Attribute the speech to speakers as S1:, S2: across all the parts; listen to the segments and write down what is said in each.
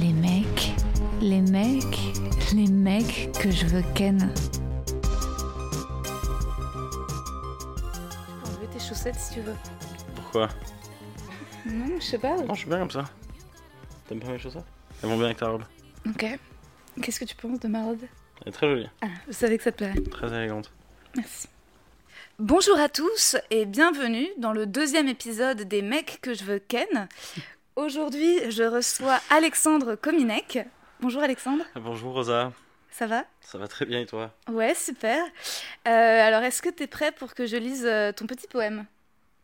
S1: Les mecs, les mecs, les mecs que je veux ken.
S2: enlever tes chaussettes si tu veux.
S3: Pourquoi?
S2: Non, je sais pas.
S3: Non, je suis bien comme ça. T'aimes pas mes chaussettes? Elles vont bien avec ta robe.
S2: Ok. Qu'est-ce que tu penses de ma robe?
S3: Elle est très jolie,
S2: Ah, je savais que ça te plairait.
S3: très élégante.
S2: Merci. Bonjour à tous et bienvenue dans le deuxième épisode des mecs que je veux ken. Aujourd'hui, je reçois Alexandre Kominek. Bonjour Alexandre,
S3: Bonjour Rosa,
S2: ça va?
S3: Ça va très bien et toi?
S2: Ouais, super. Euh, alors, est-ce que t'es prêt pour que je lise euh, ton petit poème?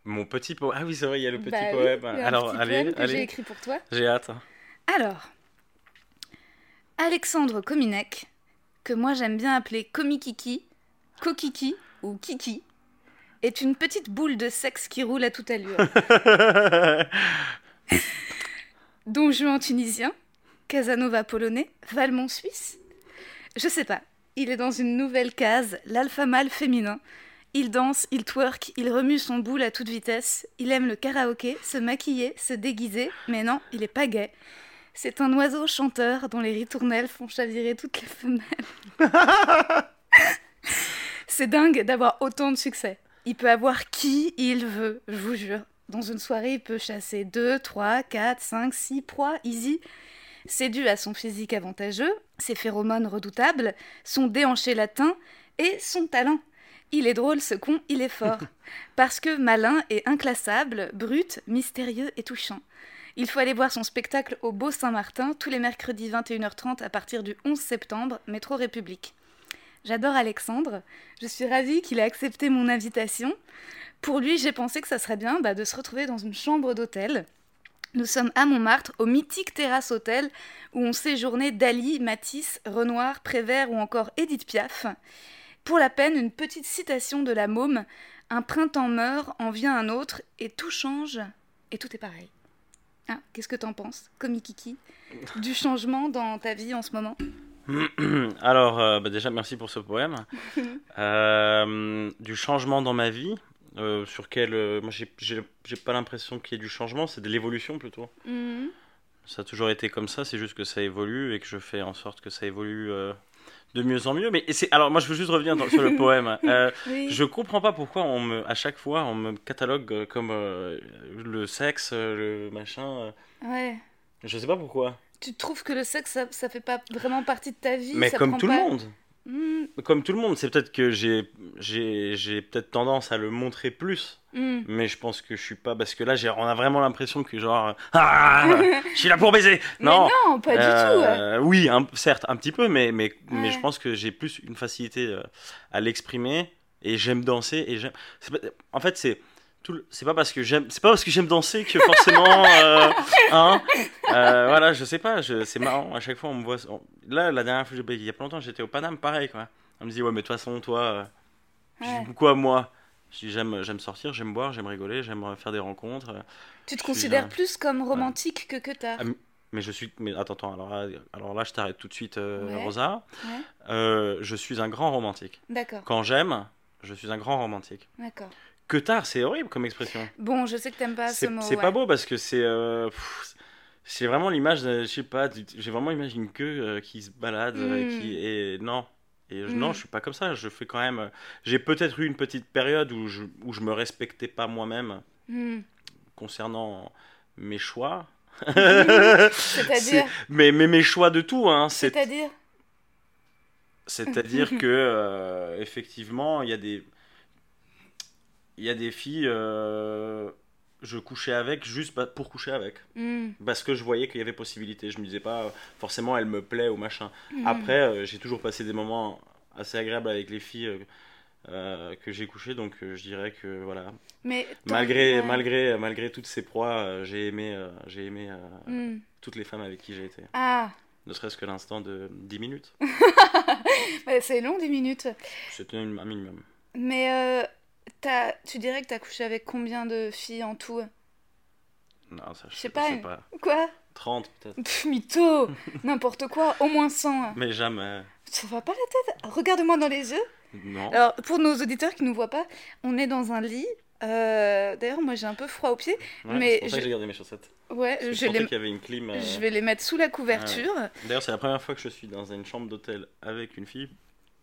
S3: Mon petit poème. Ah oui, c'est vrai, il y a le petit
S2: Bah oui,
S3: poème. Alors,
S2: petit
S3: allez,
S2: poème que j'ai écrit pour toi.
S3: J'ai hâte.
S2: Alors, Alexandre Kominek, que moi j'aime bien appeler Komikiki, Kokiki ou Kiki, est une petite boule de sexe qui roule à toute allure. Don Juan tunisien, Casanova polonais, Valmont suisse. Je sais pas, il est dans une nouvelle case, l'alpha mâle féminin. Il danse, il twerk, il remue son boule à toute vitesse, il aime le karaoké, se maquiller, se déguiser, mais non, il est pas gay. C'est un oiseau chanteur dont les ritournelles font chavirer toutes les femelles. C'est dingue d'avoir autant de succès. Il peut avoir qui il veut, je vous jure. Dans une soirée, il peut chasser 2, 3, 4, 5, 6 proies, easy. C'est dû à son physique avantageux, ses phéromones redoutables, son déhanché latin et son talent. Il est drôle ce con, il est fort. Parce que malin et inclassable, brut, mystérieux et touchant. Il faut aller voir son spectacle au Beau Saint-Martin tous les mercredis 21h30 à partir du 11 septembre, métro République. J'adore Alexandre, je suis ravie qu'il ait accepté mon invitation. Pour lui, j'ai pensé que ça serait bien bah, de se retrouver dans une chambre d'hôtel. Nous sommes à Montmartre, au mythique Terrasse Hôtel, où ont séjourné Dali, Matisse, Renoir, Prévert ou encore Édith Piaf. Pour la peine, une petite citation de la môme Un printemps meurt, en vient un autre, et tout change, et tout est pareil. Hein, Qu'est-ce que t'en penses, Kiki Du changement dans ta vie en ce moment?
S3: Alors, euh, bah déjà, merci pour ce poème. Euh, du changement dans ma vie, euh, sur quel. moi, j'ai- pas l'impression qu'il y ait du changement, c'est de l'évolution plutôt.
S2: Mhm.
S3: Ça a toujours été comme ça, c'est juste que ça évolue et que je fais en sorte que ça évolue de mieux en mieux. Mais alors moi je veux juste revenir dans- sur le poème. Euh,
S2: Oui.
S3: je comprends pas pourquoi on me à chaque fois on me catalogue comme euh, le sexe, le machin.
S2: Ouais.
S3: je sais pas pourquoi.
S2: Tu trouves que le sexe, ça, ça fait pas vraiment partie de ta vie
S3: Mais
S2: ça
S3: comme tout
S2: pas-
S3: le monde.
S2: Mhm,
S3: Comme tout le monde, c'est peut-être que j'ai j'ai j'ai peut-être tendance à le montrer plus.
S2: mhm.
S3: Mais je pense que je suis pas parce que là j'ai on a vraiment l'impression que genre ah, je suis là pour baiser. Non.
S2: Mais non, pas du tout.
S3: Euh, Oui, un- certes, un petit peu, mais, mais, mais je pense que j'ai plus une facilité euh, à l'exprimer et j'aime danser et j'aime. pas- En fait, c'est. Le- C'est pas parce que j'aime. C'est pas parce que j'aime danser que forcément. euh, hein, euh, voilà, je sais pas. je- C'est marrant. À chaque fois, on me voit. Là, la dernière fois, il y a pas longtemps, j'étais au Paname, pareil quoi. On me dit ouais, mais de toute façon, toi. euh,
S2: Ouais.
S3: Pourquoi moi Je dis j'aime j'aime sortir, j'aime boire, j'aime rigoler, j'aime euh, faire des rencontres.
S2: Tu te considères plus comme romantique que que tard.
S3: Ah, Mais je suis. Mais attends, attends. Alors là, alors là je t'arrête tout de suite,
S2: Ouais.
S3: Rosa. Je suis un grand romantique.
S2: D'accord,
S3: Quand j'aime, je suis un grand romantique.
S2: d'accord.
S3: Que tard, c'est horrible comme expression.
S2: Bon, je sais que t'aimes pas ce mot.
S3: c'est
S2: ouais.
S3: pas beau parce que c'est. euh, c'est vraiment l'image, je sais pas, j'ai vraiment l'image d'une queue euh, qui se balade euh,
S2: Mm.
S3: qui, et non. Et je- non, je suis pas comme ça. Je fais quand même. J'ai peut-être eu une petite période où je, où je me respectais pas moi-même
S2: Hmm.
S3: concernant mes choix.
S2: C'est-à-dire
S3: mais, mais mes choix de tout, hein. C'est-
S2: C'est-à-dire?
S3: C'est-à-dire que, euh, effectivement, il y a des. Il y a des filles. euh, je couchais avec juste pour coucher avec.
S2: Hmm,
S3: Parce que je voyais qu'il y avait possibilité. Je me disais pas, forcément, elle me plaît ou machin.
S2: hmm.
S3: Après, euh, j'ai toujours passé des moments assez agréables avec les filles euh, que j'ai couchées. Donc, je dirais que, voilà.
S2: Mais
S3: Malgré,
S2: ouais.
S3: malgré, malgré toutes ces proies, j'ai aimé, j'ai aimé
S2: Hmm.
S3: toutes les femmes avec qui j'ai été.
S2: Ah,
S3: Ne serait-ce que l'instant de 10 minutes.
S2: c'est long 10 minutes.
S3: C'était un minimum.
S2: Mais t'as- tu dirais que t'as couché avec combien de filles en tout?
S3: Non, ça, je
S2: sais pas,
S3: pas.
S2: Quoi?
S3: 30 peut-être.
S2: Mytho N'importe quoi, au moins 100.
S3: Mais jamais.
S2: Ça va pas la tête? Regarde-moi dans les yeux.
S3: Non.
S2: Alors, pour nos auditeurs qui nous voient pas, on est dans un lit. Euh, D'ailleurs, moi j'ai un peu froid aux pieds.
S3: Ouais,
S2: mais
S3: c'est pour ça que j'ai gardé mes chaussettes.
S2: Ouais,
S3: Parce
S2: je, les...
S3: y avait une clim. euh,
S2: je vais les mettre sous la couverture.
S3: D'ailleurs, c'est la première fois que je suis dans une chambre d'hôtel avec une fille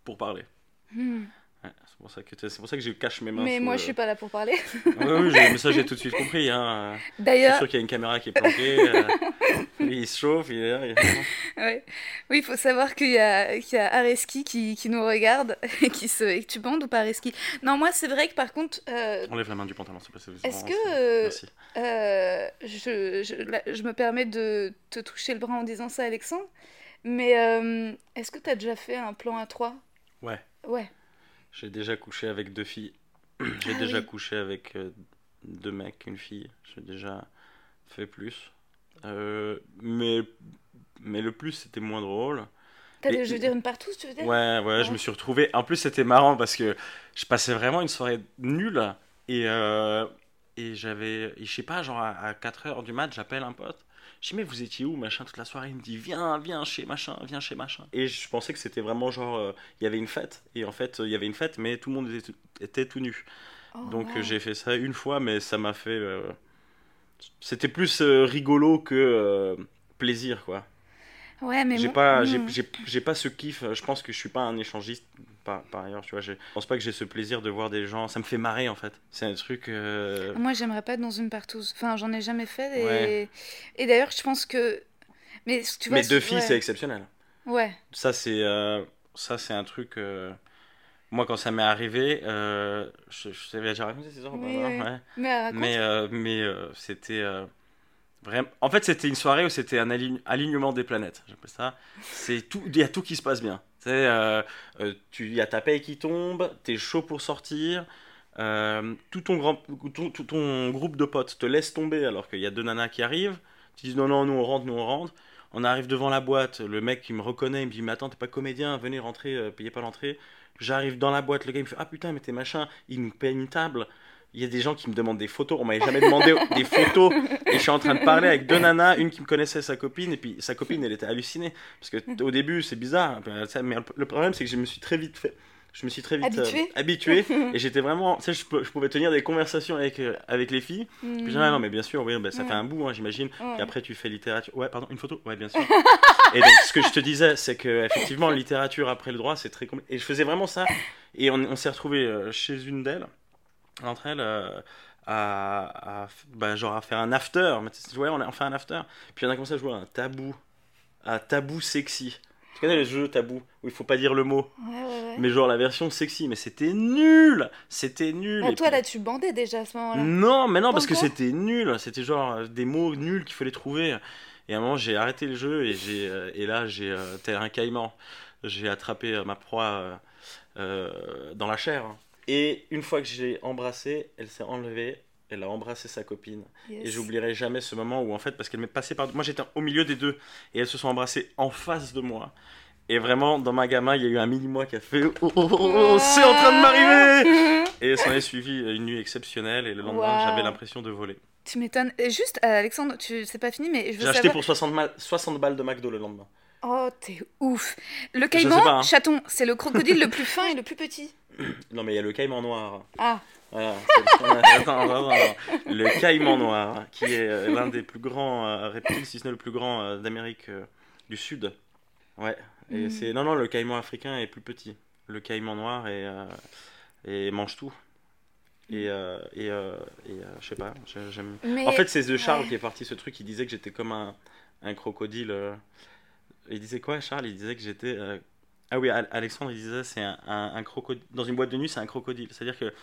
S3: pour parler.
S2: Hmm.
S3: Ouais, c'est pour ça que c'est pour ça que je cache mes mains.
S2: Mais moi
S3: le-
S2: je suis pas là pour parler.
S3: Oui, mais ça j'ai tout de suite compris. Hein.
S2: D'ailleurs,
S3: sûr qu'il y a une caméra qui est planquée. euh, il se chauffe, il est là. il-
S2: ouais. oui, il faut savoir qu'il y a, qu'il y a Areski qui, qui nous regarde et qui se. Et que tu bandes ou pas Areski Non, moi c'est vrai que par contre, euh,
S3: Enlève la main du pantalon, c'est pas c'est
S2: Est-ce que,
S3: c'est-
S2: euh,
S3: Merci.
S2: Euh, je, je, là, je me permets de te toucher le bras en disant ça, Alexandre. Mais euh, est-ce que tu as déjà fait un plan à trois?
S3: Ouais.
S2: Ouais.
S3: J'ai déjà couché avec deux filles. J'ai
S2: Ah
S3: déjà
S2: oui.
S3: couché avec euh, deux mecs, une fille. J'ai déjà fait plus. Euh, mais, mais le plus, c'était moins drôle.
S2: T'as des, je veux dire, une partouze, tu veux dire?
S3: Ouais, ouais, je me suis retrouvé. En plus, c'était marrant parce que je passais vraiment une soirée nulle. Et, euh, et j'avais, je sais pas, genre à, 4h du mat, j'appelle un pote. Je dis, mais vous étiez où, machin, toute la soirée? Il me dit, viens, viens chez machin, viens chez machin. Et je pensais que c'était vraiment genre, euh, il y avait une fête. Et en fait, il y avait une fête, mais tout le monde était, était tout nu.
S2: Oh,
S3: Donc
S2: wow.
S3: euh, j'ai fait ça une fois, mais ça m'a fait. euh, C'était plus euh, rigolo que euh, plaisir, quoi.
S2: Ouais, mais
S3: J'ai
S2: moi-
S3: pas,
S2: hmm.
S3: j'ai j'ai pas ce kiff. Je pense que je suis pas un échangiste par, par ailleurs, tu vois. Je pense pas que j'ai ce plaisir de voir des gens. Ça me fait marrer en fait. C'est un truc. euh,
S2: Moi, j'aimerais pas être dans une partouze. Enfin, j'en ai jamais fait. Et,
S3: Ouais.
S2: et d'ailleurs, je pense que. Mais tu vois,
S3: Mais deux filles,
S2: ouais.
S3: c'est exceptionnel.
S2: Ouais.
S3: Ça, c'est euh, ça, c'est un truc. euh, Moi, quand ça m'est arrivé, je, je t'avais déjà raconté ces
S2: Oui, oui.
S3: Ouais.
S2: Mais raconte.
S3: Mais, mais c'était vraiment. En fait, c'était une soirée où c'était un aligne- alignement des planètes. J'appelle ça. C'est tout. Il y a tout qui se passe bien. Euh, euh, tu- y a ta paye qui tombe. T'es chaud pour sortir. euh, tout ton groupe de potes te laisse tomber alors qu'il y a deux nanas qui arrivent. Tu dis non, non, nous on rentre, nous on rentre. On arrive devant la boîte, le mec qui me reconnaît, il me dit Mais attends, t'es pas comédien, venez rentrer, euh, payez pas l'entrée. J'arrive dans la boîte, le gars il me fait Ah putain, mais t'es machin, il nous paye une table. Il y a des gens qui me demandent des photos, on m'avait jamais demandé des photos. Et je suis en train de parler avec deux nanas, une qui me connaissait, sa copine, et puis sa copine elle était hallucinée. Parce que au début c'est bizarre, mais le problème c'est que je me suis très vite fait. Je me suis très vite euh,
S2: Habitué.
S3: et j'étais vraiment, tu sais, je, pouvais tenir des conversations avec, euh, avec les filles. Puis je dis, ah non, mais bien sûr, oui, bah, ça fait un bout, hein, j'imagine. Et après, tu fais littérature. Ouais, pardon, une photo? Ouais, bien sûr. et donc, ce que je te disais, c'est que effectivement, littérature après le droit, c'est très compliqué. Et je faisais vraiment ça. Et on, on s'est retrouvé chez une d'elles, entre elles, euh, à, à, bah, genre à faire un after. Mais ouais, on a on fait un after. Puis on a commencé à jouer à un tabou, à tabou sexy. Tu connais les jeux tabou où il faut pas dire le mot,
S2: Ouais, ouais, ouais.
S3: mais genre la version sexy. Mais c'était nul, c'était nul.
S2: Ah,
S3: Et
S2: toi,
S3: puis-
S2: là, tu bandais déjà à ce moment-là.
S3: non, mais non, parce que c'était nul. C'était genre euh, des mots nuls qu'il fallait trouver. Et à un moment, j'ai arrêté le jeu et, j'ai, euh, et là, j'ai, euh, tel un caïman, j'ai attrapé ma proie euh, dans la chair. Et une fois que j'ai embrassé, elle s'est enlevée. Elle a embrassé sa copine.
S2: Yes.
S3: Et j'oublierai jamais ce moment où, en fait, parce qu'elle m'est passée par. Moi, j'étais au milieu des deux. Et elles se sont embrassées en face de moi. Et vraiment, dans ma gamin, il y a eu un mini-moi qui a fait Oh, oh, oh, oh, c'est en train de m'arriver Et s'en est suivi une nuit exceptionnelle. Et le lendemain, j'avais l'impression de voler.
S2: Tu m'étonnes. Juste, euh, Alexandre, tu... c'est pas fini, mais je veux
S3: J'ai acheté pour 60, mal- 60 balles de McDo le lendemain.
S2: Oh, t'es ouf. Le caïman,
S3: hein.
S2: chaton, c'est le crocodile le plus fin et le plus petit.
S3: Non, mais il y a le caïman noir.
S2: Ah,
S3: Voilà, c'est- attends, attends, attends. Le caïman noir, qui est euh, l'un des plus grands euh, reptiles, si ce n'est le plus grand euh, d'Amérique du Sud. Ouais. Et
S2: Mm.
S3: c'est non, non, le caïman africain est plus petit. Le caïman noir est, et mange tout. Et, euh, et, euh, et euh, je sais pas, j'ai- j'aime.
S2: Mais-
S3: En fait, c'est de Charles
S2: ouais.
S3: qui est parti ce truc. Il disait que j'étais comme un, un crocodile. Il disait quoi, Charles? Il disait que j'étais. Euh, Ah oui, Al- Alexandre, il disait c'est un, un, un crocodile. Dans une boîte de nuit, c'est un crocodile. C'est-à-dire que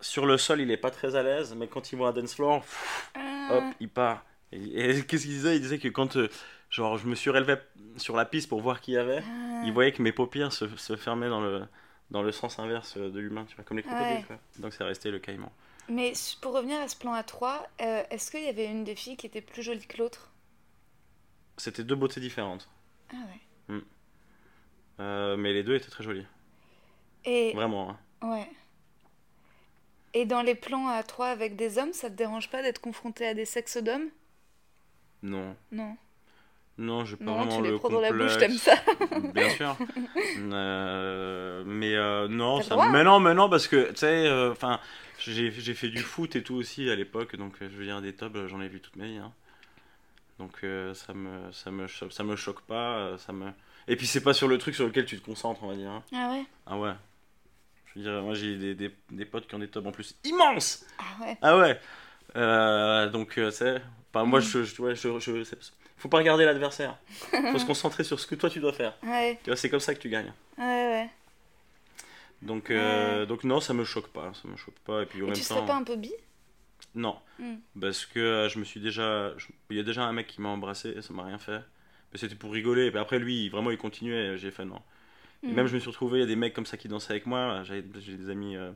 S3: sur le sol, il est pas très à l'aise, mais quand il voit un dance floor, pff,
S2: Ah.
S3: hop, il part. Et, et qu'est-ce qu'il disait? Il disait que quand euh, genre, je me suis relevé sur la piste pour voir qui y avait,
S2: Ah.
S3: il voyait que mes paupières se, se fermaient dans le, dans le sens inverse de l'humain, tu vois, comme les crocodiles.
S2: Ouais.
S3: quoi. Donc c'est resté le caïman.
S2: Mais pour revenir à ce plan à 3, est-ce qu'il y avait une des filles qui était plus jolie que l'autre?
S3: C'était deux beautés différentes.
S2: Ah ouais.
S3: Euh, mais les deux étaient très jolis.
S2: Et,
S3: Vraiment. hein.
S2: ouais. Et dans les plans à 3 avec des hommes, ça te dérange pas d'être confronté à des sexes d'hommes?
S3: Non.
S2: Non.
S3: Non, j'ai pas
S2: Non,
S3: vraiment
S2: tu les
S3: le
S2: prends dans la bouche, t'aimes ça
S3: Bien sûr. Euh, mais euh, non, ça... mais non, mais non, parce que tu sais, euh, enfin, j'ai j'ai fait du foot et tout aussi à l'époque, donc je veux dire des tubs, j'en ai vu toute ma vie. hein. Donc ça me ça me ça me choque pas, ça me. Et puis c'est pas sur le truc sur lequel tu te concentres, on va dire. hein.
S2: Ah ouais?
S3: Ah ouais. Je veux dire, moi j'ai des, des, des potes qui ont des tubs en plus immenses.
S2: Ah ouais?
S3: Ah ouais. Euh, donc, euh, c'est. Enfin, moi, je, je, ouais, je, je- Faut pas regarder l'adversaire. Faut se concentrer sur ce que toi tu dois faire.
S2: Ouais,
S3: Tu vois, c'est comme ça que tu gagnes.
S2: ouais, ouais.
S3: Donc, euh, donc non, ça me choque pas. Ça me choque pas. Et puis en
S2: Et
S3: même
S2: tu
S3: temps.
S2: serais pas un peu bi?
S3: Non.
S2: Mm.
S3: Parce que je me suis déjà. Il y a déjà un mec qui m'a embrassé et ça m'a rien fait. Mais c'était pour rigoler. Et après, lui, vraiment, il continuait. et J'ai fait non. Et
S2: Mm.
S3: même, je me suis retrouvé, il y a des mecs comme ça qui dansaient avec moi. J'ai des amis. euh,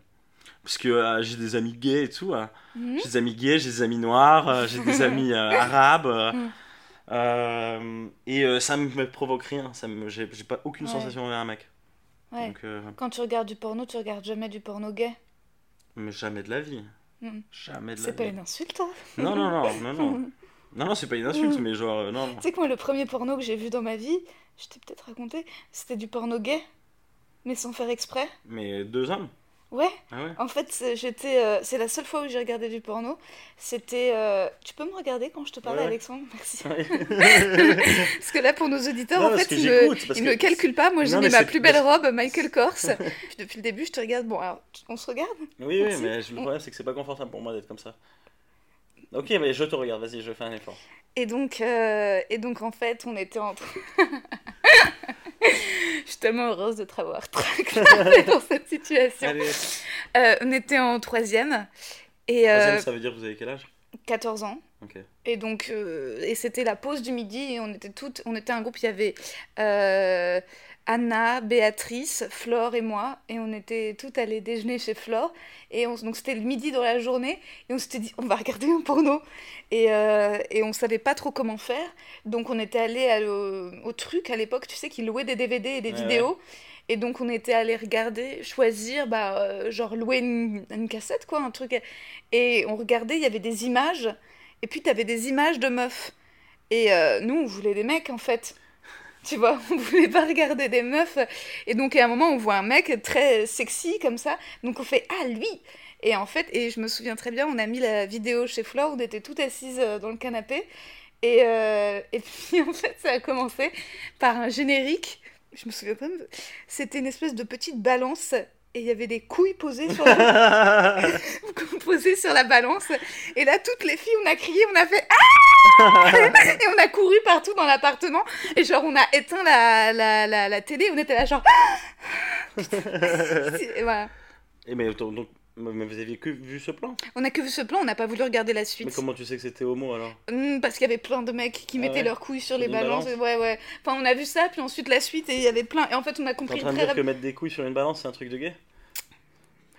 S3: Parce que euh, j'ai des amis gays et tout. hein.
S2: Mhm.
S3: J'ai des amis gays, j'ai des amis noirs, euh, j'ai des amis euh, arabes. euh,
S2: Mm.
S3: euh, et euh, ça me provoque rien. Ça me, j'ai, pas aucune
S2: Ouais.
S3: sensation envers un mec.
S2: Ouais.
S3: Donc, euh,
S2: Quand tu regardes du porno, tu regardes jamais du porno gay?
S3: mais jamais de la vie.
S2: Mm.
S3: Jamais de la
S2: C'est pas une insulte, hein
S3: Non, non, non, non, non. Non, non, c'est pas une insulte, mais genre, euh, non.
S2: Tu sais que moi, le premier porno que j'ai vu dans ma vie, je t'ai peut-être raconté, c'était du porno gay, mais sans faire exprès.
S3: Mais deux hommes
S2: Ouais,
S3: Ah ouais
S2: en fait, c'est- j'étais, euh, c'est la seule fois où j'ai regardé du porno. C'était. euh, Tu peux me regarder quand je te parle,
S3: Ouais.
S2: Alexandre? Merci. Parce que là, pour nos auditeurs,
S3: Non,
S2: en fait, ils ne, ne calculent pas. Moi, j'ai mis ma plus belle robe, Michael Kors. Puis depuis le début, je te regarde. Bon, alors, on se regarde?
S3: Oui, oui, mais le problème, c'est que c'est pas confortable pour moi d'être comme ça. Ok, mais je te regarde, vas-y, je fais un effort.
S2: Et donc, euh, et donc en fait, on était en train. Je suis tellement heureuse de te avoir tracté dans cette situation.
S3: Allez,
S2: Euh, on était en troisième et euh,
S3: troisième, ça veut dire que vous avez quel âge?
S2: 14 ans. Et donc, euh, et c'était la pause du midi et on était toutes, on était un groupe, il y avait euh, Anna, Béatrice, Flore et moi et on était toutes allées déjeuner chez Flore et on- donc c'était le midi dans la journée et on s'était dit on va regarder un porno et, euh, et on savait pas trop comment faire donc on était allé au, au truc à l'époque tu sais qu'ils louaient des DVD et des
S3: Ouais,
S2: vidéos et donc on était allé regarder, choisir, bah, euh, genre louer une, une cassette quoi, un truc et on regardait, il y avait des images et puis t'avais des images de meufs. Et euh, nous, on voulait des mecs en fait. Tu vois, on voulait pas regarder des meufs. Et donc à un moment, on voit un mec très sexy comme ça. Donc on fait Ah, lui Et en fait, et je me souviens très bien, on a mis la vidéo chez Flore, on était toutes assises euh, dans le canapé. Et, euh, et puis en fait, ça a commencé par un générique. Je me souviens pas. C'était une espèce de petite balance. Et il y avait des couilles posées sur la, posées sur la balance. Et là, toutes les filles, on a crié, on a fait Ah Et on a couru partout dans l'appartement. Et genre, on a éteint la, la, la, la télé. On était là, genre. Ah Et voilà.
S3: Et mais, donc, donc- mais vous aviez que vu ce plan
S2: On a que vu ce plan, on n'a pas voulu regarder la
S3: Mais
S2: suite.
S3: comment tu sais que c'était homo alors
S2: Hmm, parce qu'il y avait plein de mecs qui
S3: Ah
S2: mettaient
S3: ouais
S2: leurs couilles sur les balances.
S3: balance
S2: Ouais, ouais. Enfin, on a vu ça, puis ensuite la suite, et il y avait plein. Et en fait, on a
S3: T'es en
S2: compris
S3: train de
S2: très
S3: dire que mettre des couilles sur une balance c'est un truc de gay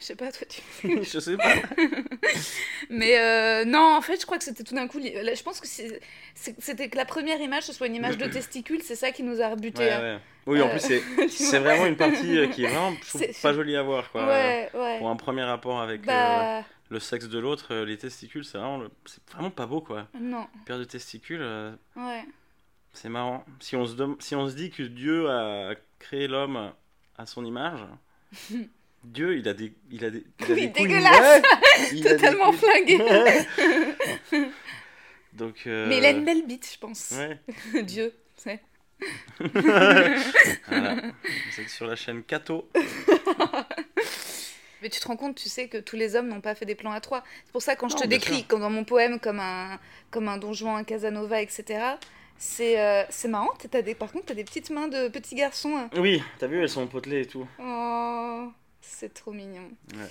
S2: Je sais pas, toi, tu.
S3: Je sais pas.
S2: Mais euh, non, en fait, je crois que c'était tout d'un coup. Je pense que c'était que la première image, ce soit une image de testicule, c'est ça qui nous a rebuté.
S3: Ouais,
S2: hein.
S3: ouais. Oui, en
S2: Euh,
S3: plus, c'est,
S2: vois.
S3: vraiment une partie euh, qui est vraiment je trouve,
S2: C'est-
S3: pas jolie à voir. Quoi.
S2: Ouais, ouais.
S3: Pour un premier rapport avec euh,
S2: Bah,
S3: le sexe de l'autre, euh, les testicules, c'est vraiment, le- vraiment pas beau. quoi.
S2: non,
S3: Une paire de testicules, euh,
S2: ouais.
S3: c'est marrant. Si on, se dem- si on se dit que Dieu a créé l'homme à son image, Dieu, il a des, il a des, il a
S2: Oui,
S3: des couilles-
S2: dégueulasse.
S3: Ouais,
S2: Totalement flingué.
S3: Donc, euh,
S2: Mais il a une belle bite, je pense.
S3: Ouais,
S2: Dieu, c'est.
S3: voilà. Vous êtes sur la chaîne Cato.
S2: Mais tu te rends compte, tu sais que tous les hommes n'ont pas fait des plans à trois. C'est pour ça quand je te décris, comme dans mon poème, comme un, comme un Don Juan, un Casanova, etc. C'est euh, marrant. T'as des, par contre, t'as des petites mains de petits garçons. hein.
S3: Oui, t'as vu, elles sont potelées et tout.
S2: Oh, c'est trop mignon.
S3: Ouais.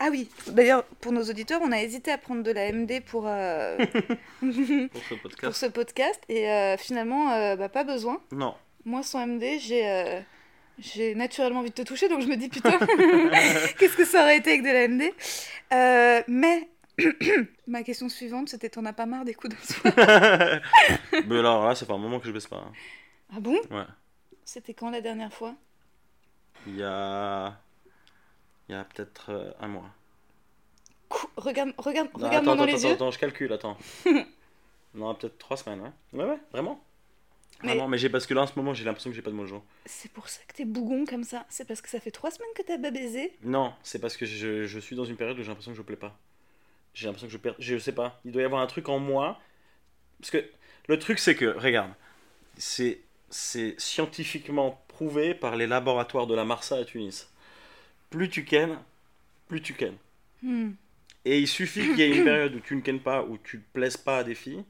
S2: Ah oui, d'ailleurs, pour nos auditeurs, on a hésité à prendre de la MD pour, euh,
S3: Pour ce
S2: pour
S3: podcast.
S2: ce podcast. Et euh, finalement, euh, bah, pas besoin.
S3: Non.
S2: Moi, sans MD, j'ai j'ai naturellement envie de te toucher, donc je me dis putain, qu'est-ce que ça aurait été avec de la MD Mais ma question suivante, c'était t'en as pas marre des coups de soir?
S3: Mais alors là, ça fait un moment que je baisse pas. hein.
S2: Ah bon?
S3: Ouais.
S2: C'était quand la dernière fois?
S3: Il y a. Il y a peut-être euh, un mois.
S2: Regarde, regarde,
S3: Non,
S2: regarde-moi
S3: attends,
S2: dans
S3: attends,
S2: les yeux.
S3: attends, je calcule, attends. non, peut-être trois semaines, ouais. Ouais, ouais, vraiment.
S2: Mais-
S3: Vraiment, mais j'ai parce que là en ce moment j'ai l'impression que j'ai pas de mojo.
S2: C'est pour ça que t'es bougon comme ça. C'est parce que ça fait trois semaines que t'as pas baisé.
S3: Non, c'est parce que je, je suis dans une période où j'ai l'impression que je plais pas. J'ai l'impression que je perds. Je sais pas. Il doit y avoir un truc en moi. Parce que le truc, c'est que, regarde, c'est c'est scientifiquement prouvé par les laboratoires de la Marsa à Tunis. Plus tu kennes, plus tu kennes.
S2: Hmm.
S3: Et il suffit qu'il y ait une période où tu ne kennes pas, où tu ne plaises pas à des filles.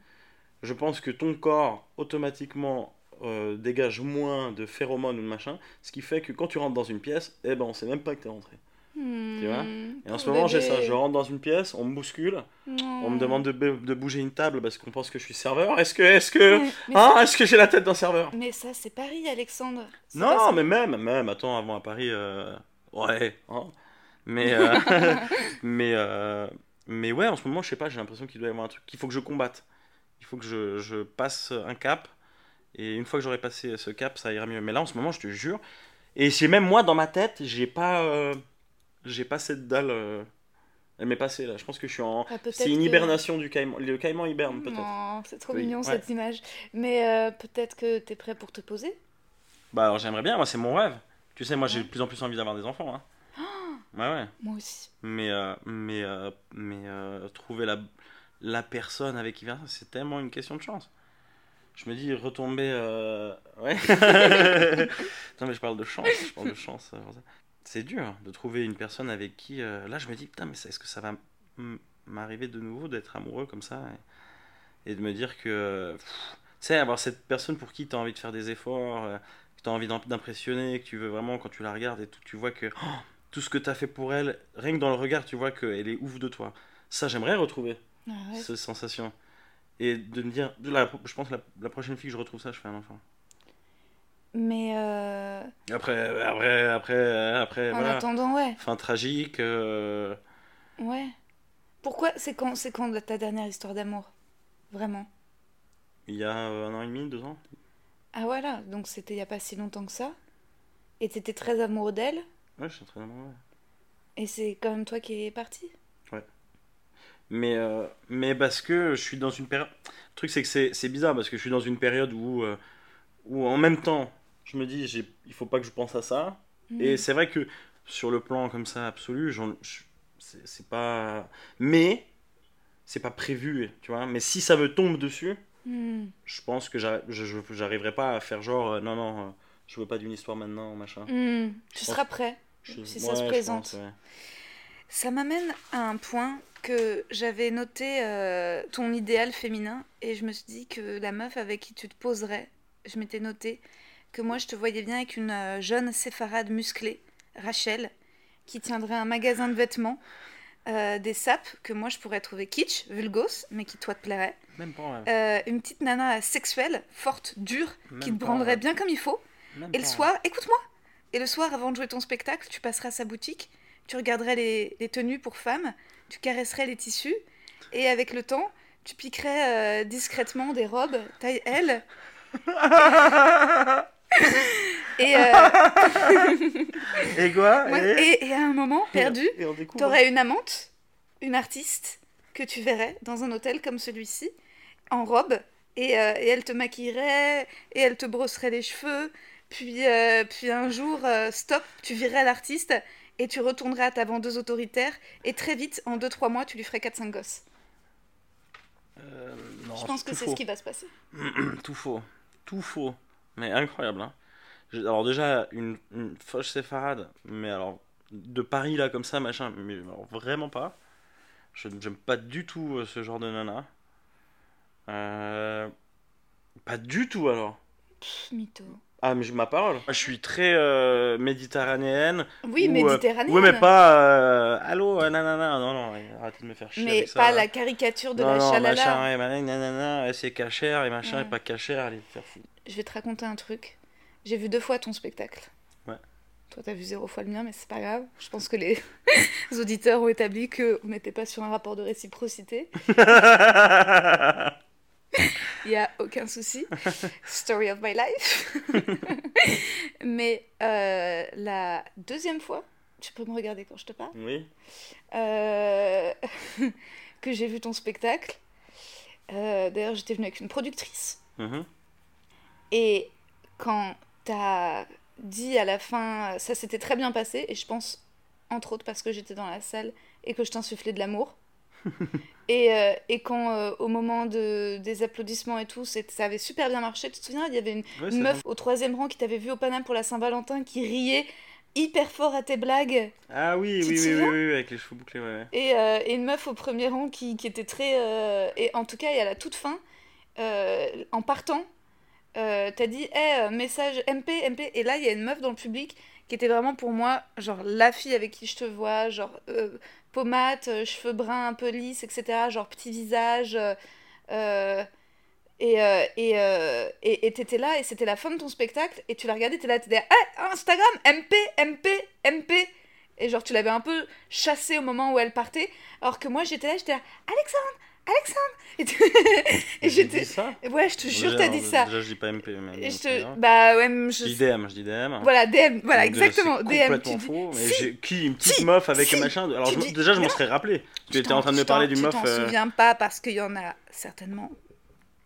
S3: Je pense que ton corps automatiquement euh, dégage moins de phéromones ou de machin, ce qui fait que quand tu rentres dans une pièce, eh ben on sait même pas que t'es rentré. Tu vois? Et en ce moment j'ai ça, je rentre dans une pièce, on me bouscule, on me demande de, bouger une table parce qu'on pense que je suis serveur. Est-ce que, est-ce que,
S2: Mais,
S3: hein, est-ce que j'ai la tête d'un serveur?
S2: Mais ça, c'est Paris, Alexandre.
S3: Non, mais même, même, attends, avant à Paris, euh, ouais, hein. mais, euh, mais, euh, mais ouais, en ce moment, je sais pas, j'ai l'impression qu'il doit y avoir un truc qu'il faut que je combatte. Il faut que je, je passe un cap, et une fois que j'aurai passé ce cap, ça ira mieux. Mais là, en ce moment, je te jure, et c'est même moi, dans ma tête, j'ai pas, euh, j'ai pas cette dalle, elle m'est passée là. Je pense que je suis en,
S2: Ah,
S3: c'est une
S2: que-
S3: hibernation du caïman. Le caïman hiberne peut-être.
S2: C'est trop
S3: Oui,
S2: mignon
S3: ouais.
S2: cette image. Mais peut-être que t'es prêt pour te poser?
S3: Bah alors j'aimerais bien, moi c'est mon rêve. Tu sais, moi j'ai de plus en plus envie d'avoir des enfants. Hein. Ouais, ouais.
S2: Moi aussi.
S3: Mais, euh, mais, euh, mais euh, trouver la, la personne avec qui faire ça, c'est tellement une question de chance. Je me dis, retomber. Ouais. non, mais je parle de chance. Je parle de chance. C'est dur de trouver une personne avec qui. Là, je me dis, putain, mais est-ce que ça va m'arriver de nouveau d'être amoureux comme ça et, et de me dire que. Tu sais, avoir cette personne pour qui tu as envie de faire des efforts, tu as envie d'im- d'impressionner, que tu veux vraiment, quand tu la regardes et tout, tu vois que oh, tout ce que tu as fait pour elle, rien que dans le regard, tu vois qu'elle est ouf de toi. Ça, j'aimerais retrouver
S2: Ah ouais.
S3: cette sensation. Et de me dire, la- je pense que la, la prochaine fille que je retrouve ça, je fais un enfant.
S2: Mais euh,
S3: Après, après, après, après,
S2: en
S3: voilà.
S2: attendant, ouais.
S3: Fin tragique. euh,
S2: Ouais. Pourquoi C'est quand, quand ta dernière histoire d'amour? Vraiment?
S3: Il y a un an et demi, deux ans?
S2: Ah voilà, donc c'était il y a pas si longtemps que ça. Et t'étais très amoureux d'elle.
S3: Ouais, je suis très amoureux.
S2: Et c'est quand même toi qui es parti.
S3: Mais, euh, mais parce que je suis dans une période. Le truc, c'est que c'est c'est bizarre parce que je suis dans une période où, euh, où en même temps, je me dis, j'ai- il faut pas que je pense à ça. Et
S2: Mm.
S3: c'est vrai que sur le plan comme ça absolu, j'en- je- c'est c'est pas. Mais c'est pas prévu, tu vois. Mais si ça me tombe dessus,
S2: Mm.
S3: je pense que j'arriverai pas à faire genre, euh, non, non, euh, je veux pas d'une histoire maintenant, machin.
S2: Mm. Tu seras prêt.
S3: Je-
S2: Si ça se présente.
S3: pense, ouais.
S2: Ça m'amène à un point que j'avais noté euh, ton idéal féminin et je me suis dit que la meuf avec qui tu te poserais, je m'étais noté que moi je te voyais bien avec une jeune séfarade musclée, Rachel, qui tiendrait un magasin de vêtements, euh, des sapes que moi je pourrais trouver kitsch, vulgos, mais qui toi te plairait,
S3: Même pas, ouais.
S2: Euh, une petite nana sexuelle, forte, dure, qui te
S3: pas,
S2: branlerait
S3: ouais.
S2: bien comme il faut.
S3: Même
S2: Et le
S3: pas,
S2: soir, écoute-moi Et le soir, avant de jouer ton spectacle, tu passeras à sa boutique, tu regarderais les, les tenues pour femmes, tu caresserais les tissus, et avec le temps, tu piquerais euh, discrètement des robes taille L. et, euh,
S3: Et quoi?
S2: Ouais, et, et à un moment, perdu,
S3: Et
S2: t'aurais une amante, une artiste, que tu verrais dans un hôtel comme celui-ci, en robe, et, euh, et elle te maquillerait, et elle te brosserait les cheveux, puis, euh, puis un jour, euh, stop, tu virerais l'artiste, et tu retournerais à ta vendeuse autoritaire, et très vite, en 2-3 mois, tu lui ferais 4-5 gosses.
S3: Non,
S2: Je pense que c'est ce qui va se passer.
S3: tout faux. Tout faux. Mais incroyable, hein. Alors déjà, une, une séfarade, mais alors de Paris là comme ça, machin, mais alors, vraiment pas. Je j'aime pas du tout ce genre de nana. Euh, Pas du tout alors.
S2: Pff, mytho.
S3: Ah mais je ma parole. Je suis très euh, méditerranéenne.
S2: Oui,
S3: ou, euh,
S2: méditerranéenne.
S3: ouais mais pas euh, allô euh, nanana non non arrêtez de me faire chier
S2: Mais
S3: avec
S2: pas la caricature de
S3: non,
S2: la
S3: non,
S2: chalala.
S3: machin, ouais, bah, nanana, c'est cachère et machin
S2: Ouais.
S3: et pas cachère, allez faire foutre.
S2: Je vais te raconter un truc. J'ai vu deux fois ton spectacle.
S3: Ouais.
S2: Toi, t'as vu zéro fois le mien, mais c'est pas grave. Je pense que les auditeurs ont établi qu'on n'était pas sur un rapport de réciprocité. Il n'y a aucun souci. Story of my life. mais euh, la deuxième fois, tu peux me regarder quand je te parle,
S3: oui.
S2: euh, que j'ai vu ton spectacle. euh, D'ailleurs, j'étais venue avec une productrice.
S3: Mhm.
S2: Et quand t'as dit à la fin, ça s'était très bien passé, et je pense, entre autres, parce que j'étais dans la salle et que je t'insufflais de l'amour. et, euh, et quand, euh, au moment de, des applaudissements et tout, ça avait super bien marché, tu te souviens, il y avait une,
S3: Ouais,
S2: une
S3: c'est
S2: meuf au troisième rang qui t'avait vu au Paname pour la Saint-Valentin qui riait hyper fort à tes blagues.
S3: Ah oui, oui, oui, oui, oui, avec les cheveux bouclés, ouais. ouais.
S2: Et, euh, et une meuf au premier rang qui, qui était très. et en tout cas, et à la toute fin, en partant, t'as dit Eh, message MP, MP. Et là, il y a une meuf dans le public qui était vraiment pour moi, genre, la fille avec qui je te vois, genre, euh, pommade, euh, cheveux bruns un peu lisses, etc. Genre, petit visage. euh, euh, et et et t'étais là, et c'était la fin de ton spectacle, et tu la regardais, t'étais là, t'étais Ah, Instagram, MP, MP, MP. Et genre, tu l'avais un peu chassée au moment où elle partait. Alors que moi, j'étais là, j'étais là, Alexandre, Alexandre Et, j'étais. Ouais, je te jure, t'as dit ça.
S3: Déjà, je dis pas MP, mais.
S2: Je te. Bah ouais, je.
S3: Je dis DM, je dis DM.
S2: Voilà, DM, voilà, exactement, DM.
S3: complètement faux. Mais qui Une petite meuf avec un machin Alors, je- déjà, je m'en serais rappelé. Tu étais en train de me parler d'une meuf.
S2: Tu t'en
S3: euh,
S2: souviens pas parce qu'il y en a certainement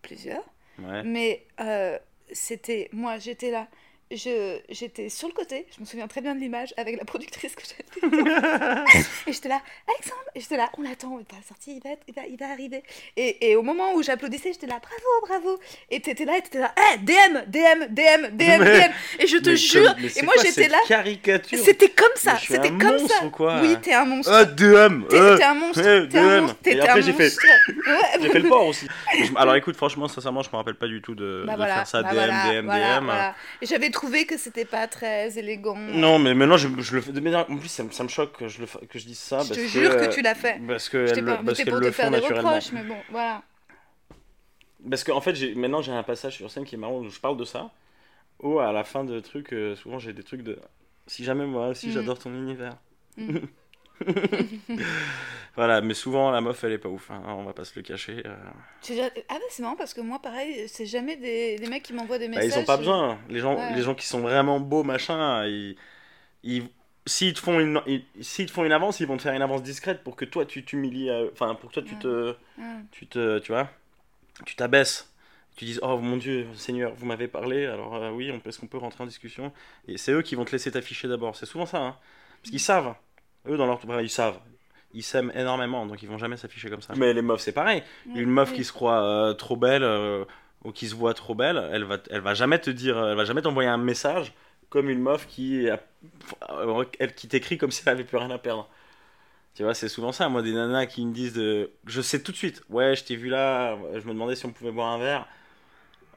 S2: plusieurs.
S3: Ouais.
S2: Mais euh, c'était. Moi, j'étais là. J'étais sur le côté, je me souviens très bien de l'image avec la productrice que j'avais. et j'étais là, Alexandre, et j'étais là, on l'attend, il va sortir, il va, il va, il va arriver. Et, et au moment où j'applaudissais, j'étais là, bravo, bravo. Et t'étais là, et t'étais là, eh, DM, DM, DM, DM,
S3: Mais-
S2: DM. Et je te jure,
S3: comme-
S2: et moi j'étais là,
S3: Caricature.
S2: c'était comme ça, c'était
S3: un
S2: comme
S3: monstre
S2: ça.
S3: ou quoi
S2: oui, t'es un monstre.
S3: Ah, DM
S2: T'es
S3: euh,
S2: un monstre,
S3: eh,
S2: t'es un monstre, t'es
S3: Et
S2: t'es un
S3: après, j'ai fait.
S2: monstre. Ouais,
S3: J'ai fait le port aussi. Alors écoute, franchement, sincèrement, je me rappelle pas du tout de,
S2: Bah
S3: de
S2: voilà,
S3: faire ça
S2: bah
S3: DM,
S2: voilà,
S3: DM,
S2: voilà,
S3: DM.
S2: j'avais trouvé que c'était pas très élégant.
S3: Non, mais maintenant, je, je le fais de manière. En plus, ça, me- ça me choque que je, le, fa- que je dise ça.
S2: Je
S3: parce
S2: te jure que tu l'as fait.
S3: Parce que
S2: Je t'ai pas
S3: le- parce
S2: invité
S3: qu'elles
S2: pour
S3: le
S2: faire des
S3: naturellement.
S2: reproches, mais bon, voilà.
S3: Parce qu'en fait, j'ai- maintenant, j'ai un passage sur scène qui est marrant où je parle de ça. Où à la fin de trucs, euh, souvent, j'ai des trucs de. Si jamais moi aussi,
S2: Mhm.
S3: j'adore ton univers.
S2: Mhm.
S3: voilà, mais souvent, la meuf, elle est pas ouf. hein, on va pas se le cacher. euh.
S2: Ah bah c'est marrant parce que moi pareil, c'est jamais des, des mecs qui m'envoient des
S3: Bah,
S2: messages.
S3: ils ont pas besoin. Les gens,
S2: Ouais.
S3: les gens qui sont vraiment beaux, machin, ils, ils, s'ils te font une, ils- te font une avance, ils vont te faire une avance discrète pour que toi tu t'humilies, euh, enfin pour que toi tu
S2: Ouais.
S3: te,
S2: Ouais.
S3: tu te, tu vois, tu t'abaisses. Tu dises oh mon Dieu Seigneur, vous m'avez parlé, alors euh, oui, on peut, est-ce qu'on peut rentrer en discussion? Et c'est eux qui vont te laisser t'afficher d'abord. C'est souvent ça, hein. parce qu'ils savent. Eux dans leur, enfin, ils savent. Ils s'aiment énormément, donc ils vont jamais s'afficher comme ça. Mais les meufs, c'est pareil.
S2: Ouais,
S3: Une meuf
S2: oui.
S3: qui se croit euh, trop belle euh, ou qui se voit trop belle, elle va, elle va jamais te dire, elle va jamais t'envoyer un message comme une meuf qui, a- euh, elle, qui t'écrit comme si elle avait plus rien à perdre. Tu vois, c'est souvent ça. Moi, des nanas qui me disent, de... je sais tout de suite, ouais, je t'ai vu là, je me demandais si on pouvait boire un verre.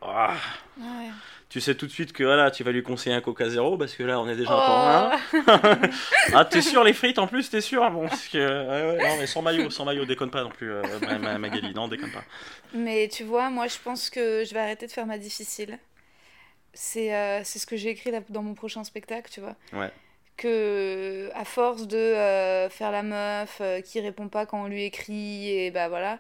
S3: Ah,
S2: Ouais.
S3: Tu sais tout de suite que voilà, tu vas lui conseiller un Coca Zéro parce que là, on est déjà
S2: Oh.
S3: en un. Ah, t'es sûr les frites en plus, t'es sûr? Bon, parce que ouais, ouais, non, mais sans maillot, sans maillot, déconne pas non plus, euh, Ma- Ma- Magali, non, déconne pas.
S2: Mais tu vois, moi je pense que je vais arrêter de faire ma difficile. C'est euh, c'est ce que j'ai écrit dans mon prochain spectacle, tu vois.
S3: Ouais.
S2: Que à force de euh, faire la meuf euh, qui répond pas quand on lui écrit, et bah voilà,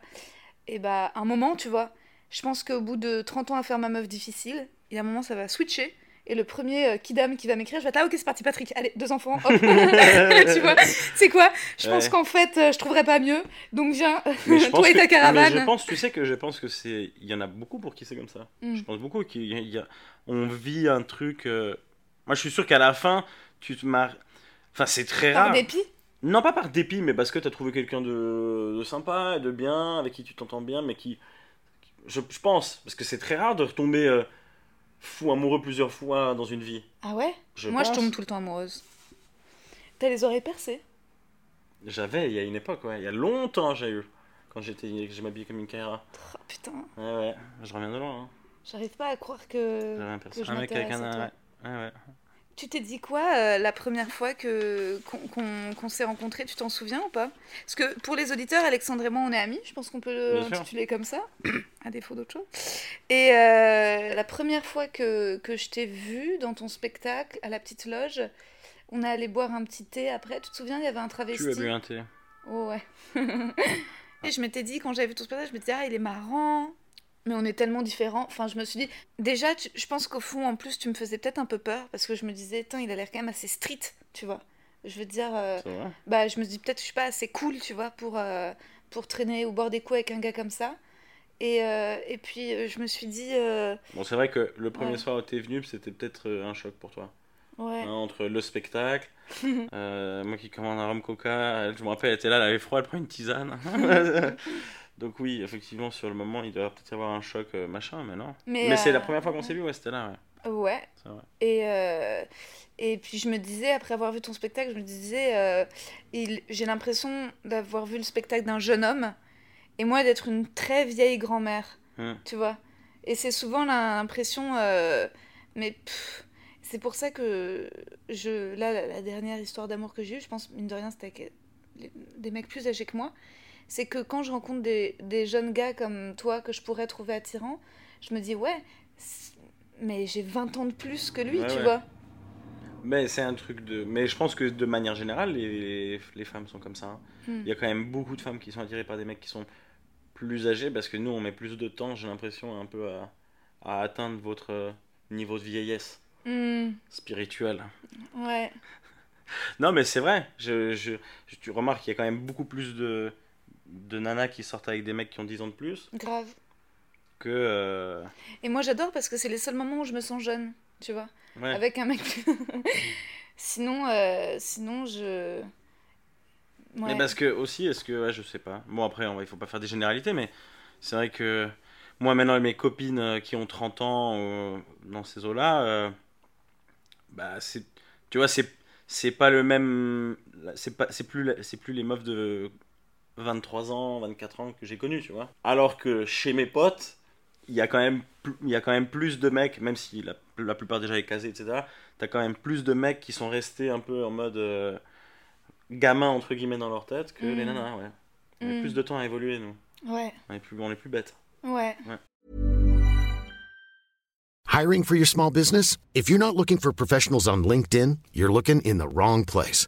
S2: et bah un moment, tu vois, je pense qu'au bout de 30 ans à faire ma meuf difficile, il y a un moment ça va switcher. Et le premier euh, kidam qui va m'écrire, je vais être là, ok, c'est parti, Patrick, allez, deux enfants, hop. tu vois, c'est quoi? Je pense
S3: Ouais.
S2: qu'en fait, euh, je trouverais pas mieux, donc viens, toi et
S3: que-
S2: ta
S3: Mais
S2: caravane.
S3: je pense, tu sais que je pense que c'est, il y en a beaucoup pour qui c'est comme ça.
S2: Mm.
S3: Je pense beaucoup qu'il y a- vit un truc. euh, Moi, je suis sûr qu'à la fin, tu te marres. Enfin, c'est très
S2: Par
S3: rare.
S2: dépit?
S3: Non, pas par dépit, mais parce que tu as trouvé quelqu'un de... de sympa et de bien, avec qui tu t'entends bien, mais qui. Je, je pense, parce que c'est très rare de retomber euh, fou amoureux plusieurs fois dans une vie.
S2: Ah ouais
S3: Je
S2: Moi, je tombe tout le temps amoureuse. T'as les oreilles percées
S3: J'avais, il y a une époque, ouais. Il y a longtemps, j'ai eu. Quand j'étais, que je m'habillais comme une Kaira.
S2: Oh, Putain,
S3: Ouais, ouais. Je reviens de loin. Hein.
S2: j'arrive pas à croire que.
S3: J'avais un,
S2: que je
S3: un mec avec un. Ouais, ouais.
S2: Tu t'es dit quoi euh, la première fois que qu'on s'est rencontrés Tu t'en souviens ou pas? Parce que pour les auditeurs, Alexandre et moi, on est amis. Je pense qu'on peut le intituler comme ça, à défaut d'autre chose. Et euh, la première fois que, que je t'ai vu dans ton spectacle à la petite loge, on est allé boire un petit thé après. Tu te souviens Il y avait un travesti?
S3: Tu as bu un thé.
S2: Oh ouais. et je m'étais dit, quand j'avais vu ton spectacle, je me disais, ah, il est marrant. Mais on est tellement différents. Enfin, je me suis dit, déjà, tu- je pense qu'au fond, en plus, tu me faisais peut-être un peu peur parce que je me disais, Tain, il a l'air quand même assez street, tu vois. Je veux dire, euh, bah, je me dis peut-être je suis pas assez cool, tu vois, pour, euh, pour traîner au bord des coups avec un gars comme ça. Et, euh, et puis, je me suis dit,
S3: Bon, c'est vrai que le premier
S2: Ouais.
S3: soir où t'es venu, c'était peut-être un choc pour toi.
S2: ouais.
S3: Hein, entre le spectacle, moi qui commande un rhum coca, je me rappelle, elle était là, elle avait froid, elle prend une tisane. Donc oui, effectivement, sur le moment, il doit peut-être y avoir un choc, euh, machin, mais non.
S2: Mais,
S3: Mais, c'est
S2: euh,
S3: la première fois qu'on s'est vu, ouais, c'était là, ouais.
S2: Ouais.
S3: Vrai.
S2: Et, euh, et puis je me disais, après avoir vu ton spectacle, je me disais, euh, il- j'ai l'impression d'avoir vu le spectacle d'un jeune homme et moi d'être une très vieille grand-mère,
S3: Hmm.
S2: tu vois. Et c'est souvent l'impression, euh, mais c'est pour ça que je, là, la, dernière histoire d'amour que j'ai eue, je pense, mine de rien, c'était avec des mecs plus âgés que moi, c'est que quand je rencontre des, des jeunes gars comme toi que je pourrais trouver attirants, je me dis, ouais, mais j'ai 20 ans de plus que lui,
S3: Ouais,
S2: tu
S3: ouais.
S2: vois.
S3: Mais c'est un truc de. Mais je pense que de manière générale, les, les femmes sont comme ça. hein.
S2: Hmm.
S3: Il y a quand même beaucoup de femmes qui sont attirées par des mecs qui sont plus âgés parce que nous, on met plus de temps, j'ai l'impression, un peu à, à atteindre votre euh, niveau de vieillesse
S2: Hmm,
S3: spirituelle.
S2: ouais.
S3: Non, mais c'est vrai. Je, je, je- tu remarques qu'il y a quand même beaucoup plus de, de nanas qui sortent avec des mecs qui ont 10 ans de plus
S2: Grave.
S3: que. euh,
S2: Et moi j'adore parce que c'est les seuls moments où je me sens jeune, tu vois.
S3: ouais.
S2: Avec un mec. sinon, euh, sinon je. Ouais.
S3: Mais parce que aussi, est-ce que. Ouais, je sais pas. Bon, après, on va- il faut pas faire des généralités, mais c'est vrai que moi, maintenant, mes copines euh, qui ont 30 ans euh, dans ces eaux-là, euh, bah, c'est. Tu vois, c'est. C'est pas le même. C'est pas... c'est plus, c'est plus les meufs de 23 ans, 24 ans que j'ai connus, tu vois. Alors que chez mes potes, il y a quand même, il y a quand même plus de mecs, même si la, la plupart déjà est casé, etc. T'as quand même plus de mecs qui sont restés un peu en mode euh, gamin entre guillemets dans leur tête que les
S2: Mm.
S3: nanas, ouais. On a
S2: Mm.
S3: plus de temps à évoluer, nous.
S2: Ouais,
S3: On est plus, on est plus bêtes.
S2: ouais.
S4: Hiring for your small business? If you're not looking for professionals on LinkedIn, you're looking in the wrong place.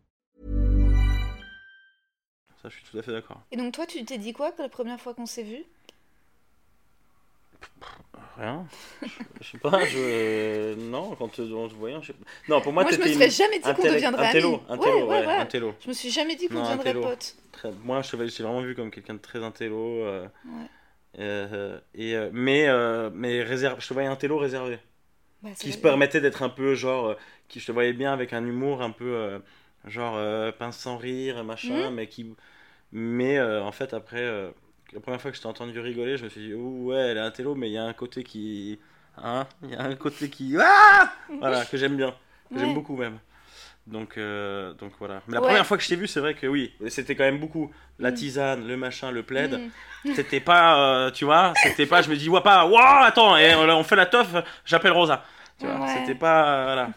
S3: Ça, je suis tout à fait d'accord.
S2: Et donc toi, tu t'es dit quoi la première fois qu'on s'est vu?
S3: Rien. Je, je sais pas, je. Non, quand on se voyait, je sais pas. Non, pour moi,
S2: Moi, je me serais
S3: une-
S2: jamais dit qu'on deviendrait
S3: un télo,
S2: amis.
S3: Un télo,
S2: ouais,
S3: ouais,
S2: ouais.
S3: un télo.
S2: Je me suis jamais dit qu'on deviendrait potes.
S3: Très- Moi, je t'ai vraiment vu comme quelqu'un de très intello. euh,
S2: Ouais.
S3: euh, et, euh, mais euh, mais réserve, je te voyais un télo réservé.
S2: Bah,
S3: Qui se permettait d'être un peu genre. qui je te voyais bien avec un humour un peu. Genre euh, pince sans rire, machin,
S2: Mhm.
S3: mais qui. Mais euh, en fait, après. euh, la première fois que je t'ai entendu rigoler, je me suis dit, ouais, elle est un télo, mais il y a un côté qui. Hein Il y a un côté qui. Ah Voilà, que j'aime bien. Que
S2: Ouais.
S3: j'aime beaucoup même. Donc, donc voilà. Mais la
S2: Ouais.
S3: première fois que je t'ai vu, c'est vrai que oui, c'était quand même beaucoup. La
S2: Mm.
S3: tisane, le machin, le plaid.
S2: Mm.
S3: C'était pas, tu vois, c'était pas, je me dis, ouais, pas, waouh, attends, et on, on fait la teuf, j'appelle Rosa. Tu vois,
S2: Ouais.
S3: c'était pas, voilà.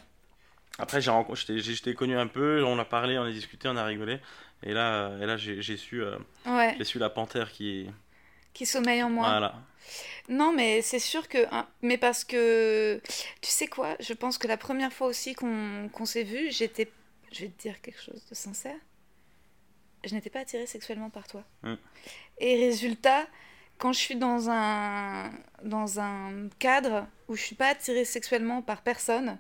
S3: Après, j'ai t'ai connu un peu, on a parlé, on a discuté, on a rigolé. Et là, euh, et là j'ai su, euh,
S2: Ouais,
S3: su la panthère qui.
S2: qui sommeille en moi.
S3: Voilà.
S2: Non, mais c'est sûr que. hein, mais parce que. Tu sais quoi Je pense que la première fois aussi qu'on qu'on s'est vu, j'étais. Je vais te dire quelque chose de sincère. Je n'étais pas attirée sexuellement par toi.
S3: Mm.
S2: Et résultat, quand je suis dans un, dans un cadre où je suis pas attirée sexuellement par personne,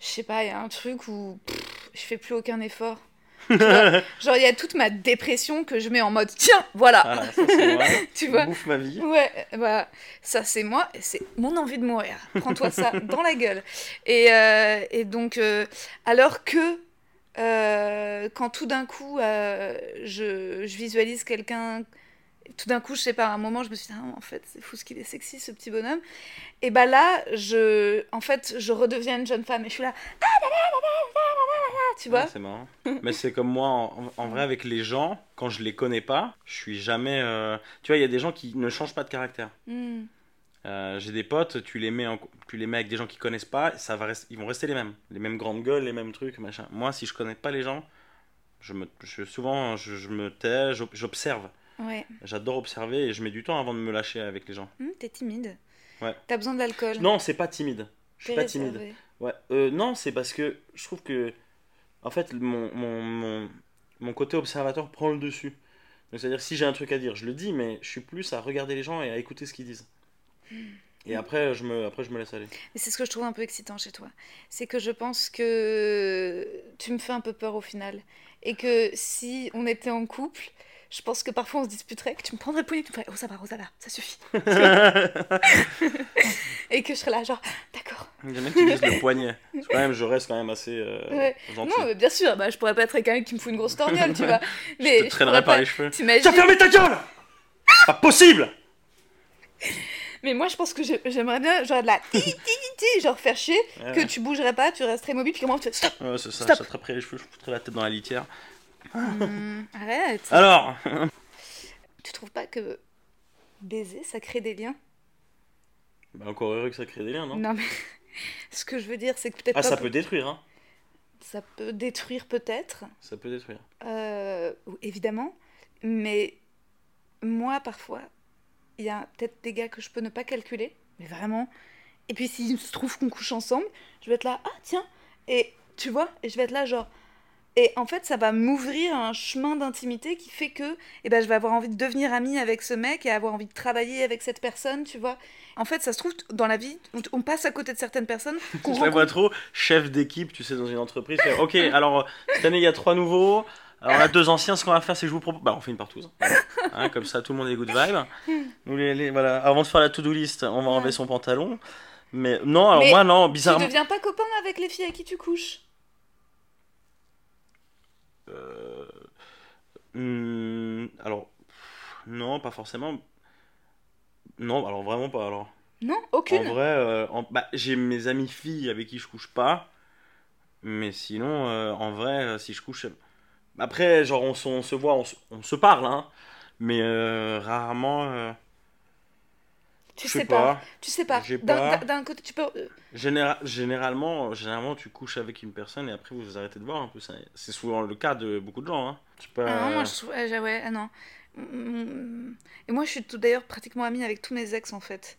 S2: je sais pas, il y a un truc où pff, je fais plus aucun effort. Vois Genre, il y a toute ma dépression que je mets en mode tiens, voilà,
S3: ça moi.
S2: tu vois
S3: Bouffe ma vie.
S2: Ouais, bah, ça c'est moi, c'est mon envie de mourir. Prends-toi ça dans la gueule. Et, euh, et donc, euh, alors que euh, quand tout d'un coup, je, je visualise quelqu'un, tout d'un coup, je sais pas, à un moment, je me suis dit, ah, en fait, c'est fou ce qu'il est sexy, ce petit bonhomme. Et bah là, je, en fait, je redeviens une jeune femme et je suis là, tu vois
S3: Ouais, c'est marrant. Mais c'est comme moi, en, en vrai, avec les gens, quand je les connais pas, je suis jamais. euh, Tu vois, il y a des gens qui ne changent pas de caractère.
S2: Hmm.
S3: Euh, J'ai des potes, tu les mets, en- tu les mets avec des gens qui connaissent pas, ça va rester- ils vont rester les mêmes, les mêmes grandes gueules, les mêmes trucs, machin. Moi, si je connais pas les gens, je me, je, souvent, je, je me tais, j'ob- j'observe.
S2: Ouais.
S3: J'adore observer et je mets du temps avant de me lâcher avec les gens.
S2: Hmm, T'es timide.
S3: Ouais.
S2: T'as besoin de l'alcool.
S3: Non, c'est pas timide. Je suis pas timide. Ouais, euh, non, c'est parce que je trouve que, en fait, mon, mon, mon, mon côté observateur prend le dessus. C'est-à-dire, si j'ai un truc à dire, je le dis, mais je suis plus à regarder les gens et à écouter ce qu'ils disent. Et après, je me, après, je me laisse aller.
S2: C'est ce que je trouve un peu excitant chez toi. C'est que je pense que tu me fais un peu peur au final. Et que si on était en couple, je pense que parfois on se disputerait, que tu me prendrais le poignet, tu me ferais Oh, ça va, Rosa, là, ça suffit. Et que je serais là, genre, d'accord.
S3: Il y en a qui disent le poignet. Que quand même, je reste quand même assez euh,
S2: Ouais.
S3: gentil.
S2: Non, mais bien sûr, bah, je pourrais pas être quelqu'un qui me fout une grosse torgnole, tu vois.
S3: je
S2: Mais
S3: te traînerai
S2: pourrais
S3: par
S2: pas-
S3: les cheveux.
S2: T'imagines
S3: T'as fermé ta gueule Pas possible
S2: Mais moi, je pense que j'ai- j'aimerais bien, genre, de la ti, ti, ti, genre, faire chier,
S3: Ouais,
S2: que
S3: ouais.
S2: tu bougerais pas, tu resterais immobile, puis comment tu fais stop
S3: Ouais, c'est ça,
S2: Stop.
S3: j'attraperai les cheveux, je foutrai la tête dans la litière.
S2: Hum, Arrête.
S3: Alors
S2: Tu trouves pas que baiser, ça crée des liens?
S3: Bah, Encore heureux que ça crée des liens, non,
S2: Non, mais ce que je veux dire, c'est que peut-être
S3: Ah, ça
S2: pour-
S3: peut détruire, hein.
S2: ça peut détruire peut-être,
S3: Ça peut détruire.
S2: euh, évidemment, mais moi parfois, il y a peut-être des gars que je peux ne pas calculer, mais vraiment. Et puis s'il se trouve qu'on couche ensemble, je vais être là, ah tiens, et tu vois, et je vais être là genre. Et en fait, ça va m'ouvrir un chemin d'intimité qui fait que eh ben, je vais avoir envie de devenir amie avec ce mec et avoir envie de travailler avec cette personne, tu vois. En fait, ça se trouve, dans la vie, on, on passe à côté de certaines personnes qu'on
S3: Je la vois trop, chef d'équipe, tu sais, dans une entreprise. faire, ok, alors cette année il y a trois nouveaux. Alors là, deux anciens, ce qu'on va faire, c'est que je vous propose. Bah, on fait une partouze. Voilà. Hein, comme ça, tout le monde est good vibe. Nous, les, les- voilà. Avant de faire la to-do list, on va enlever son pantalon. Mais non, alors
S2: Mais
S3: moi, non,
S2: Tu
S3: bizarrement.
S2: deviens pas copain avec les filles avec qui tu couches
S3: Euh, hmm, alors, pff, non, pas forcément. Non, alors vraiment pas. Alors,
S2: Non,
S3: en
S2: aucune.
S3: vrai, euh, en- bah, j'ai mes amies filles avec qui je couche pas. Mais sinon, euh, en vrai, euh, si je couche. Après, genre, on, se- on se voit, on se, on se parle, hein. Mais euh, rarement. euh,
S2: tu
S3: je
S2: sais
S3: sais
S2: pas.
S3: pas.
S2: Tu sais pas. D'un côté, tu peux. euh,
S3: Généra- généralement, généralement, tu couches avec une personne et après vous vous arrêtez de voir un peu. C'est souvent le cas de beaucoup de gens. Hein. Je sais pas,
S2: Ah non, moi
S3: euh,
S2: je trouve. ah, j'ai- ouais, ah non. Mm, Et moi je suis d'ailleurs pratiquement amie avec tous mes ex en fait.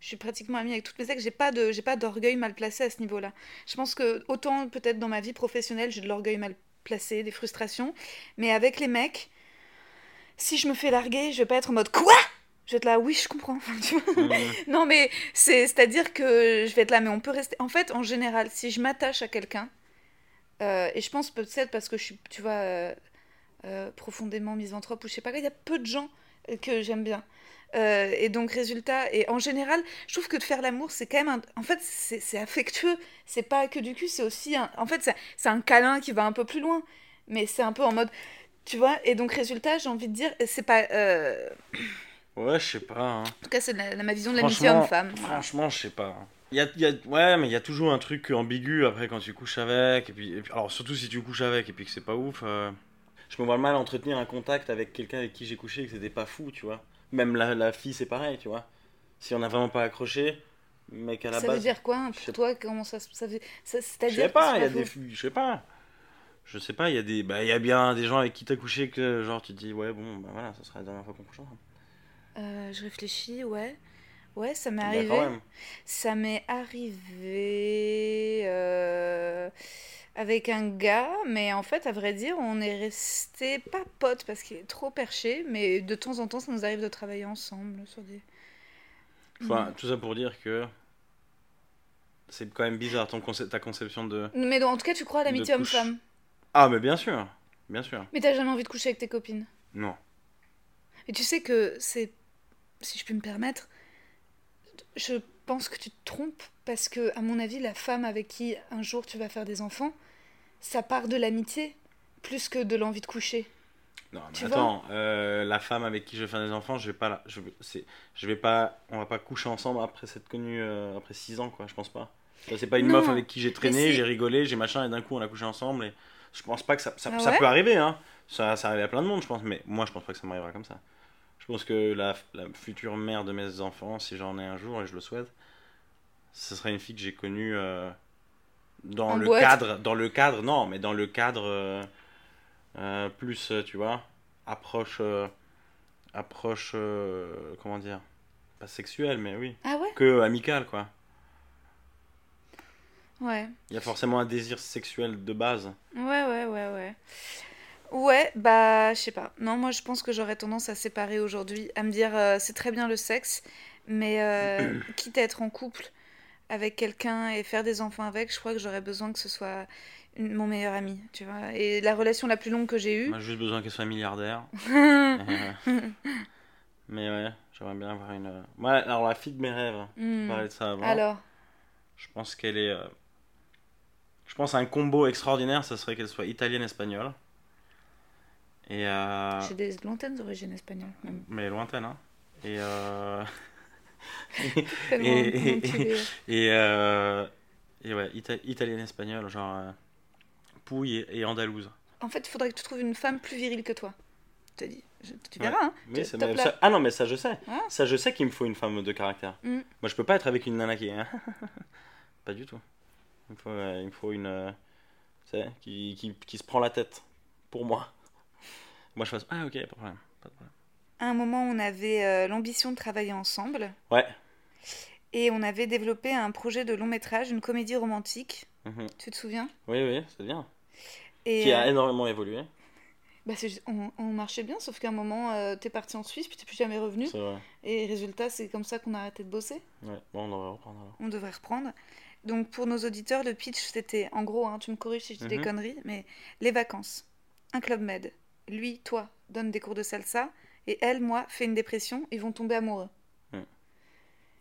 S2: Je suis pratiquement amie avec tous mes ex. J'ai pas de, j'ai pas d'orgueil mal placé à ce niveau-là. Je pense que autant peut-être dans ma vie professionnelle j'ai de l'orgueil mal placé, des frustrations, mais avec les mecs, si je me fais larguer, je vais pas être en mode quoi? Je vais être là, oui, je comprends. Tu vois. Non, mais c'est, c'est-à-dire que je vais être là, mais on peut rester. En fait, en général, si je m'attache à quelqu'un, euh, et je pense peut-être parce que je suis, tu vois, euh, euh, profondément misanthrope ou je sais pas quoi, il y a peu de gens que j'aime bien. Et donc, résultat, et en général, je trouve que de faire l'amour, c'est quand même un... En fait, c'est, affectueux, c'est pas que du cul, c'est aussi un... En fait, c'est, c'est un câlin qui va un peu plus loin, mais c'est un peu en mode... Tu vois, et donc, résultat, j'ai envie de dire, c'est pas...
S3: Ouais, je sais pas. hein.
S2: En tout cas, c'est la, la- ma vision de l'amitié homme-femme.
S3: Franchement, je sais pas. Il y a, il y a- ouais, mais il y a toujours un truc ambigu après quand tu couches avec. Et puis, et puis- alors, surtout si tu couches avec et puis que c'est pas ouf. euh, je me vois mal entretenir un contact avec quelqu'un avec qui j'ai couché et que c'était pas fou, tu vois. Même la, la fille, c'est pareil, tu vois. Si on a vraiment pas accroché, mec à la
S2: Ça
S3: base.
S2: veut dire quoi hein,
S3: je
S2: pour toi Comment ça, se- ça veut... ça-
S3: Je
S2: C'est-à-dire
S3: sais pas, il y a des filles, je sais pas. Je sais pas, il y a des, bah, il y a bien des gens avec qui t'as couché que genre tu te dis ouais bon bah voilà, ça sera la dernière fois qu'on couchera.
S2: Euh, je réfléchis, ouais. Ouais, ça m'est
S3: Bah,
S2: arrivé.
S3: quand même.
S2: Ça m'est arrivé euh, avec un gars, mais en fait, à vrai dire, on est resté pas potes parce qu'il est trop perché, mais de temps en temps, ça nous arrive de travailler ensemble sur des.
S3: Enfin, tout ça pour dire que c'est quand même bizarre ton ta conception de.
S2: Mais donc, en tout cas, tu crois à l'amitié homme-femme
S3: Ah mais bien sûr. bien sûr.
S2: Mais t'as jamais envie de coucher avec tes copines?
S3: Non.
S2: Et tu sais que c'est, si je puis me permettre, je pense que tu te trompes parce que, à mon avis, la femme avec qui un jour tu vas faire des enfants, ça part de l'amitié plus que de l'envie de coucher.
S3: Non, mais
S2: Tu
S3: attends, euh, la femme avec qui je vais faire des enfants, je vais pas, la- je, vais- c'est, je vais pas, on va pas coucher ensemble après s'être connus euh, après 6 ans, quoi. Je pense pas. C'est pas une
S2: Non,
S3: meuf avec qui j'ai traîné, j'ai rigolé, j'ai machin, et d'un coup on a couché ensemble. Et je pense pas que ça, ça,
S2: Ah
S3: ça peut arriver, hein. Ça, ça arrive à plein de monde, je pense. Mais moi, je pense pas que ça m'arrivera comme ça. Je pense que la, la future mère de mes enfants, si j'en ai un jour et je le souhaite, ce sera une fille que j'ai connue euh, dans
S2: En
S3: le
S2: boîte.
S3: cadre, dans le cadre, non, mais dans le cadre euh, euh, plus, tu vois, approche, approche, comment dire, pas sexuelle, mais oui,
S2: Ah ouais?
S3: que amicale, quoi.
S2: Ouais.
S3: Il y a forcément un désir sexuel de base.
S2: Ouais, ouais, ouais, ouais. Ouais, bah, je sais pas. Non, moi, je pense que j'aurais tendance à séparer aujourd'hui, à me dire, euh, c'est très bien le sexe, mais euh, quitte à être en couple avec quelqu'un et faire des enfants avec, je crois que j'aurais besoin que ce soit une- mon meilleur ami, tu vois. Et la relation la plus longue que j'ai eue,
S3: a juste besoin qu'elle soit milliardaire. mais ouais, j'aimerais bien avoir une. euh, Ouais, alors la fille de mes rêves,
S2: Hmm.
S3: on parlait de ça avant.
S2: alors,
S3: Je pense qu'elle est. euh, Je pense un combo extraordinaire, ça serait qu'elle soit italienne-espagnole. Et. euh,
S2: j'ai des lointaines origines espagnoles, même.
S3: Mais lointaine, hein. Et. euh, Et-. Et, euh, et ouais, ita- italienne-espagnole, genre. euh, Pouille et, et andalouse.
S2: En fait, il faudrait que tu trouves une femme plus virile que toi. Je te dis, Je- tu
S3: Ouais.
S2: verras, hein.
S3: Mais
S2: Tu-
S3: mais
S2: là.
S3: ça- Ah non, mais ça je sais.
S2: Ah.
S3: Ça je sais qu'il me faut une femme de caractère.
S2: Mm.
S3: Moi je peux pas être avec une nana qui est. pas du tout. Il me faut, euh, il me faut une. euh, tu sais, qui, qui, qui se prend la tête pour moi. Moi je fasse. Ah ok, pas de problème. Pas de problème.
S2: À un moment, on avait euh, l'ambition de travailler ensemble.
S3: Ouais.
S2: Et on avait développé un projet de long métrage, une comédie romantique.
S3: Mhm.
S2: Tu te souviens?
S3: Oui, oui, c'est bien.
S2: Et
S3: Qui a
S2: euh,
S3: énormément évolué.
S2: bah, on, on marchait bien, sauf qu'à un moment, euh, t'es parti en Suisse, puis t'es plus jamais revenu.
S3: C'est vrai.
S2: Et résultat, c'est comme ça qu'on a arrêté de bosser.
S3: Ouais. Bon, on devrait reprendre alors.
S2: On devrait reprendre. Donc pour nos auditeurs, le pitch, c'était, en gros, hein, tu me corriges si je dis des
S3: Mhm.
S2: conneries, mais les vacances, un club med, lui, toi, donne des cours de salsa, et elle, moi, fait une dépression, ils vont tomber amoureux.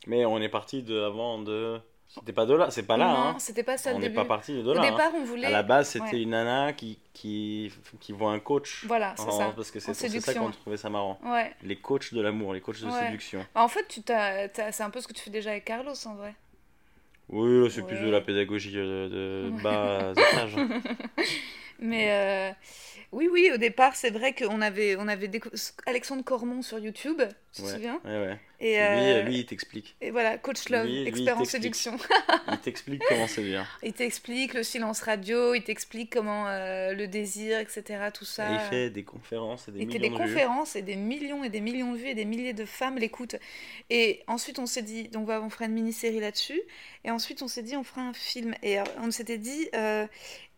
S3: Mais on est parti de avant de. C'était pas de là, c'est pas là.
S2: non,
S3: hein.
S2: c'était pas ça
S3: On n'est pas parti de
S2: Au
S3: là. hein.
S2: départ, on voulait...
S3: À la base, c'était
S2: Ouais.
S3: une nana qui, qui, qui voit un coach.
S2: Voilà, c'est ça.
S3: Parce que c'est ça qu'on trouvait ça marrant.
S2: Ouais.
S3: Les coachs de l'amour, les coachs de
S2: Ouais.
S3: séduction.
S2: Bah, en fait, tu c'est un peu ce que tu fais déjà avec Carlos, en vrai.
S3: Oui, c'est plus de la pédagogie de, de bas étage.
S2: Mais euh, oui, oui, au départ, c'est vrai qu'on avait, on avait décou- Alexandre Cormon sur YouTube, tu te souviens?
S3: ouais, ouais.
S2: et,
S3: Lui,
S2: euh,
S3: lui, il t'explique.
S2: et voilà, Coach Love,
S3: lui, lui, il
S2: expert en séduction.
S3: Il t'explique comment séduire.
S2: il t'explique le silence radio, il t'explique comment euh, le désir, etc. Tout ça.
S3: Et il fait des conférences et des
S2: que
S3: millions
S2: des
S3: de vues.
S2: conférences et des millions et des millions de vues et des milliers de femmes l'écoutent. Et ensuite, on s'est dit, donc voilà, on fera une mini-série là-dessus. Et ensuite, on s'est dit, on fera un film. Et euh, on s'était dit, euh,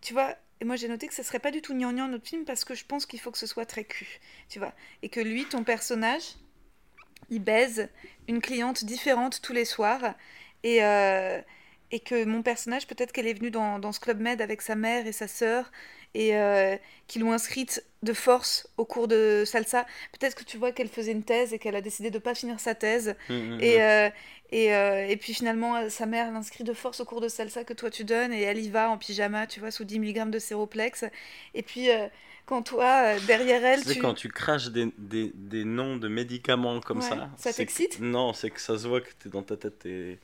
S2: tu vois, et moi j'ai noté que ce serait pas du tout gnangnan notre film parce que je pense qu'il faut que ce soit très cul, tu vois. Et que lui, ton personnage, il baise une cliente différente tous les soirs. Et, euh, et que mon personnage, peut-être qu'elle est venue dans, dans ce club med avec sa mère et sa sœur et euh, qui l'ont inscrite de force au cours de salsa. Peut-être que tu vois qu'elle faisait une thèse et qu'elle a décidé de pas finir sa thèse.
S3: Hum, hum,
S2: Et,
S3: hum.
S2: euh, et, euh, et puis finalement, sa mère l'inscrit de force au cours de salsa que toi tu donnes et elle y va en pyjama, tu vois, sous 10 mg de séroplex. Et puis euh, quand toi, derrière elle,
S3: Tu sais, quand tu craches des, des, des noms de médicaments comme
S2: Ouais,
S3: ça.
S2: ça
S3: que-
S2: t'excite
S3: Non, c'est que ça se voit que t'es dans ta tête. T'es...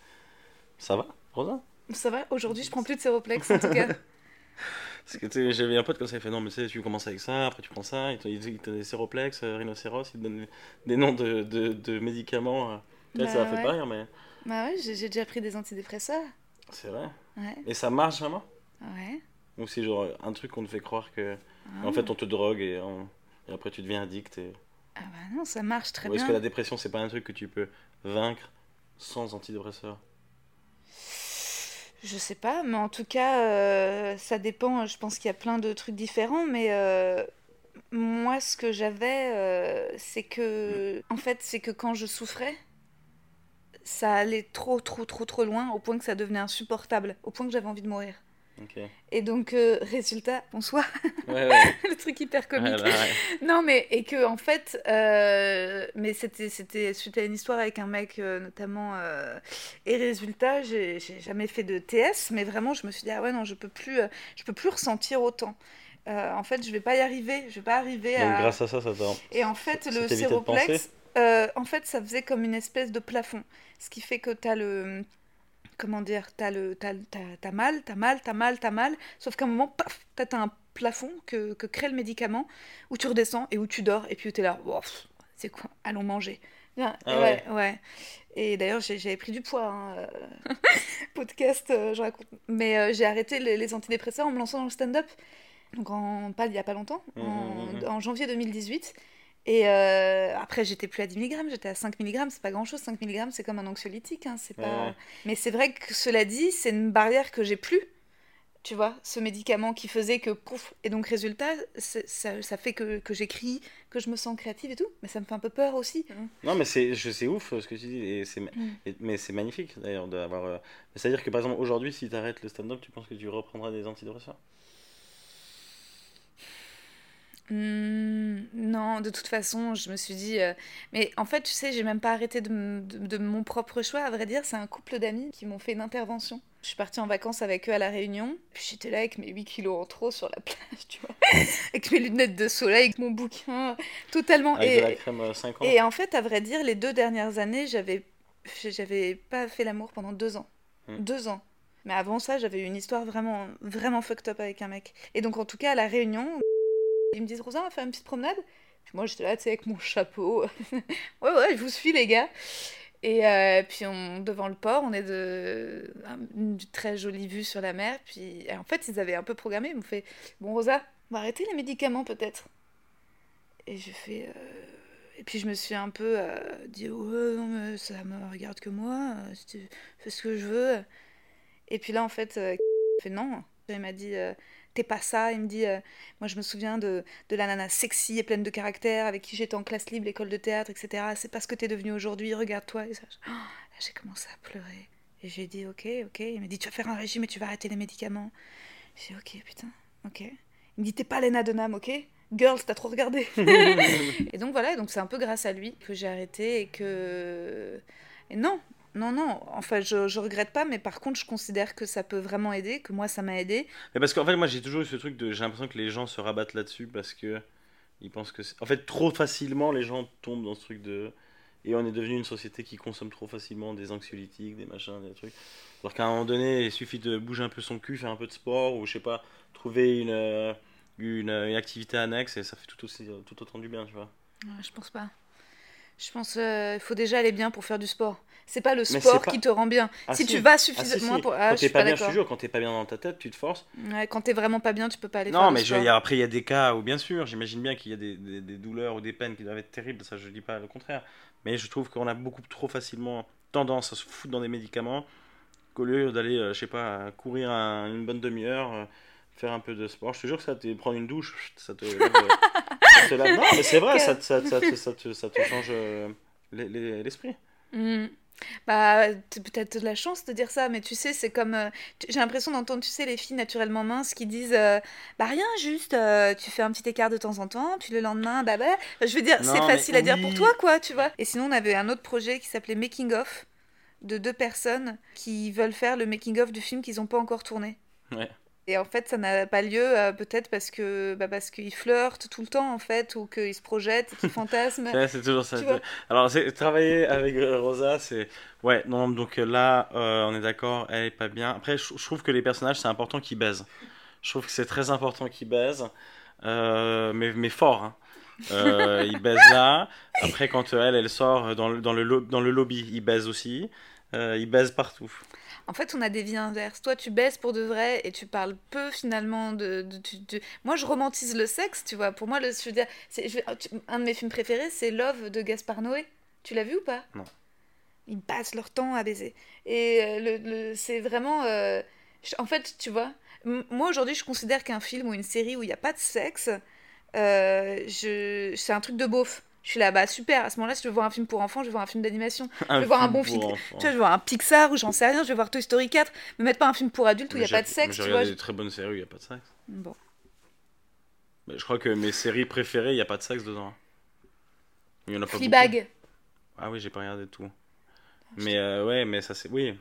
S3: Ça va, Rosa?
S2: Ça va, aujourd'hui je prends plus de séroplex en tout cas.
S3: Parce que tu sais, j'avais un pote comme ça, il fait non, mais tu sais, tu commences avec ça, après tu prends ça, il te, il te- donne des séroplex, euh, rhinocéros, il te donne des, noms de, de, de médicaments. euh. Peut-être ça
S2: Bah
S3: m'a fait
S2: ouais.
S3: pas rire, mais
S2: bah ouais, j'ai déjà pris des antidépresseurs.
S3: c'est vrai.
S2: Ouais,
S3: Et ça marche vraiment?
S2: Ouais.
S3: Ou c'est genre un truc qu'on te fait croire que.
S2: Ah.
S3: En fait, on te drogue et, on- et après tu deviens addict. Et...
S2: Ah bah non, ça marche très
S3: Ou est-ce
S2: bien.
S3: que la dépression, c'est pas un truc que tu peux vaincre sans antidépresseur?
S2: Je sais pas, mais en tout cas, euh, ça dépend. Je pense qu'il y a plein de trucs différents, mais euh, moi, ce que j'avais, euh, c'est que, en fait, c'est que quand je souffrais, ça allait trop, trop, trop, trop loin, au point que ça devenait insupportable, au point que j'avais envie de mourir. Et donc, euh, résultat, bonsoir,
S3: Ouais, ouais.
S2: le truc hyper comique.
S3: Ouais, bah, ouais.
S2: Non, mais et que en fait, euh, mais c'était c'était suite à une histoire avec un mec euh, notamment. et résultat, j'ai jamais fait de TS, mais vraiment, je me suis dit ah ouais non, je peux plus, je peux plus ressentir autant. En fait, je vais pas y arriver, je vais pas arriver
S3: Donc
S2: à.
S3: grâce à ça, ça t'a.
S2: Et en fait,
S3: ça
S2: le séroplex, en fait, ça faisait comme une espèce de plafond, ce qui fait que t'as le comment dire, t'as le, t'as, t'as, mal, t'as mal, t'as mal, t'as mal, sauf qu'à un moment, paf, t'as un plafond que, que crée le médicament, où tu redescends et où tu dors, et puis t'es là, pff, c'est quoi, allons manger.
S3: Ah
S2: ouais, ouais. Et d'ailleurs, j'ai- j'avais pris du poids, hein, euh, podcast, euh, je raconte. Mais euh, j'ai arrêté les, les antidépresseurs en me lançant dans le stand-up, donc en, pas, il y a pas longtemps, en,
S3: Mhm, mhm.
S2: en janvier 2018. Et euh, après, j'étais plus à 10 mg, j'étais à 5 mg, c'est pas grand chose, 5 mg c'est comme un anxiolytique, hein, c'est pas...
S3: ouais.
S2: Mais c'est vrai que cela dit, c'est une barrière que j'ai plus, tu vois, ce médicament qui faisait que pouf, et donc résultat, ça, ça fait que, que j'écris, que je me sens créative et tout, mais ça me fait un peu peur aussi. hein.
S3: Non, mais c'est ouf euh, ce que tu dis, et c'est
S2: Mm.
S3: et- mais c'est magnifique d'ailleurs d'avoir. euh, C'est-à-dire que par exemple aujourd'hui, si tu arrêtes le stand-up, tu penses que tu reprendras des antidépresseurs?
S2: Hmm, non, de toute façon, je me suis dit. euh, Mais en fait, tu sais, j'ai même pas arrêté de, de- de mon propre choix. À vrai dire, c'est un couple d'amis qui m'ont fait une intervention. Je suis partie en vacances avec eux à La Réunion. Puis j'étais là avec mes 8 kilos en trop sur la plage, tu vois. avec mes lunettes de soleil, avec mon bouquin, totalement.
S3: Avec
S2: et,
S3: de la crème euh, 5 ans
S2: et en fait, à vrai dire, les deux dernières années, j'avais j'avais pas fait l'amour pendant deux ans.
S3: Hmm.
S2: Deux ans. Mais avant ça, j'avais eu une histoire vraiment, vraiment fucked up avec un mec. Et donc, en tout cas, à La Réunion, ils me disent Rosa, on va faire une petite promenade Puis moi, j'étais là, tu sais, avec mon chapeau. ouais, ouais, je vous suis, les gars. Et euh, puis, devant le port, on est de un- une très jolie vue sur la mer. Puis, en fait, ils avaient un peu programmé. Ils m'ont fait Bon, Rosa, on va arrêter les médicaments, peut-être. Et j'ai fait. euh, Et puis, je me suis un peu euh, dit Ouais, non, mais ça me regarde que moi. fais ce que je veux. Et puis là, en fait, euh, fait non. Il m'a dit T'es pas ça? Il me dit euh, Moi, je me souviens de, de la nana sexy et pleine de caractère avec qui j'étais en classe libre, l'école de théâtre, etc. C'est pas ce que t'es devenue aujourd'hui. Regarde-toi. Et ça, je- Oh, j'ai commencé à pleurer. Et j'ai dit Ok, ok. Il m'a dit Tu vas faire un régime et tu vas arrêter les médicaments. J'ai dit Ok, putain, ok. Il me dit T'es pas Lena Dunham, ok? Girls, t'as trop regardé. et donc voilà, donc c'est un peu grâce à lui que j'ai arrêté et que. Et non, non, non. Enfin, je, je regrette pas, mais par contre, je considère que ça peut vraiment aider, que moi, ça m'a aidé.
S3: Mais parce qu'en fait, moi j'ai toujours eu ce truc de. J'ai l'impression que les gens se rabattent là-dessus parce que. Ils pensent que. c'est- En fait, trop facilement, les gens tombent dans ce truc de. Et on est devenu une société qui consomme trop facilement des anxiolytiques, des machins, des trucs. Alors qu'à un moment donné, il suffit de bouger un peu son cul, faire un peu de sport, ou je sais pas, trouver une, euh, une, une activité annexe, et ça fait tout, aussi, tout autant du bien, tu vois.
S2: Ouais, je pense pas. Je pense qu'il faut déjà aller bien pour faire du sport. C'est pas le sport
S3: pas-
S2: qui te rend bien.
S3: Ah,
S2: si,
S3: si.
S2: tu vas
S3: Ah, si,
S2: suffisamment
S3: si.
S2: pour. Ah,
S3: quand t'es pas
S2: pas
S3: bien, je te jure, quand t'es pas bien dans ta tête, tu te forces.
S2: Ouais, quand t'es vraiment pas bien, tu peux pas aller
S3: Non,
S2: faire
S3: mais je,
S2: sport.
S3: après, il y a des cas où, bien sûr, j'imagine bien qu'il y a des, des- des douleurs ou des peines qui doivent être terribles, ça je dis pas le contraire. Mais je trouve qu'on a beaucoup trop facilement tendance à se foutre dans des médicaments qu'au lieu d'aller, euh, je sais pas, courir un- une bonne demi-heure, euh, faire un peu de sport. Je te jure que ça te prendre une douche, ça te euh, ça te lève- Non, mais c'est vrai, ça, te- ça, te- ça, te- ça te, ça te change euh, l'es- l'es- l'esprit.
S2: Hmm. Bah, t'as peut-être de la chance de dire ça, mais tu sais, c'est comme. euh, J'ai l'impression d'entendre, tu sais, les filles naturellement minces qui disent euh, Bah, rien, juste, euh, tu fais un petit écart de temps en temps, puis le lendemain, bah, bah. Je veux dire, c'est facile à dire pour toi, quoi, tu vois. Et sinon, on avait un autre projet qui s'appelait Making of, de deux personnes qui veulent faire le making of du film qu'ils n'ont pas encore tourné.
S3: Ouais.
S2: Et en fait, ça n'a pas lieu, euh, peut-être parce que bah, parce qu'ils flirtent tout le temps, en fait, ou qu'ils se projettent, qu'ils fantasment.
S3: C'est toujours ça. Alors, c'est- travailler avec Rosa, c'est. Ouais, non, donc euh, là, euh, on est d'accord, elle est pas bien. Après, je, je trouve que les personnages, c'est important qu'ils baisent. Je trouve que c'est très important qu'ils baisent, euh, mais, mais fort. Hein. Euh, ils baisent là. Après, quand elle, elle sort dans le, dans le, lo- dans le lobby, ils baisent aussi. Ils baisent partout.
S2: En fait, on a des vies inverses. Toi, tu baisses pour de vrai et tu parles peu finalement de. Moi, je romantise le sexe, tu vois. Pour moi, le, je veux dire, je- tu- un de mes films préférés, c'est Love de Gaspard Noé. Tu l'as vu ou pas?
S3: Non.
S2: Ils passent leur temps à baiser. Et euh, le, le- c'est vraiment. euh, je- En fait, tu vois, moi aujourd'hui, je considère qu'un film ou une série où il n'y a pas de sexe, euh, je... c'est un truc de beauf. Je suis là, bah super, à ce moment-là, si je veux voir un film pour enfants, je vais voir un film d'animation. Je vais voir un bon film.
S3: enfants.
S2: Tu vois, je vais voir un Pixar ou j'en sais rien, je vais voir Toy Story 4. Me mettre pas un film pour adultes où il n'y a pas de sexe,
S3: J'ai
S2: tu vois.
S3: regardé des très bonnes séries où il n'y a pas de sexe.
S2: Bon.
S3: Mais je crois que mes séries préférées, il n'y a pas de sexe dedans. Il y en a pas beaucoup.
S2: Fleabag.
S3: Ah oui, j'ai pas regardé tout. Mais euh, ouais, mais ça c'est. Oui,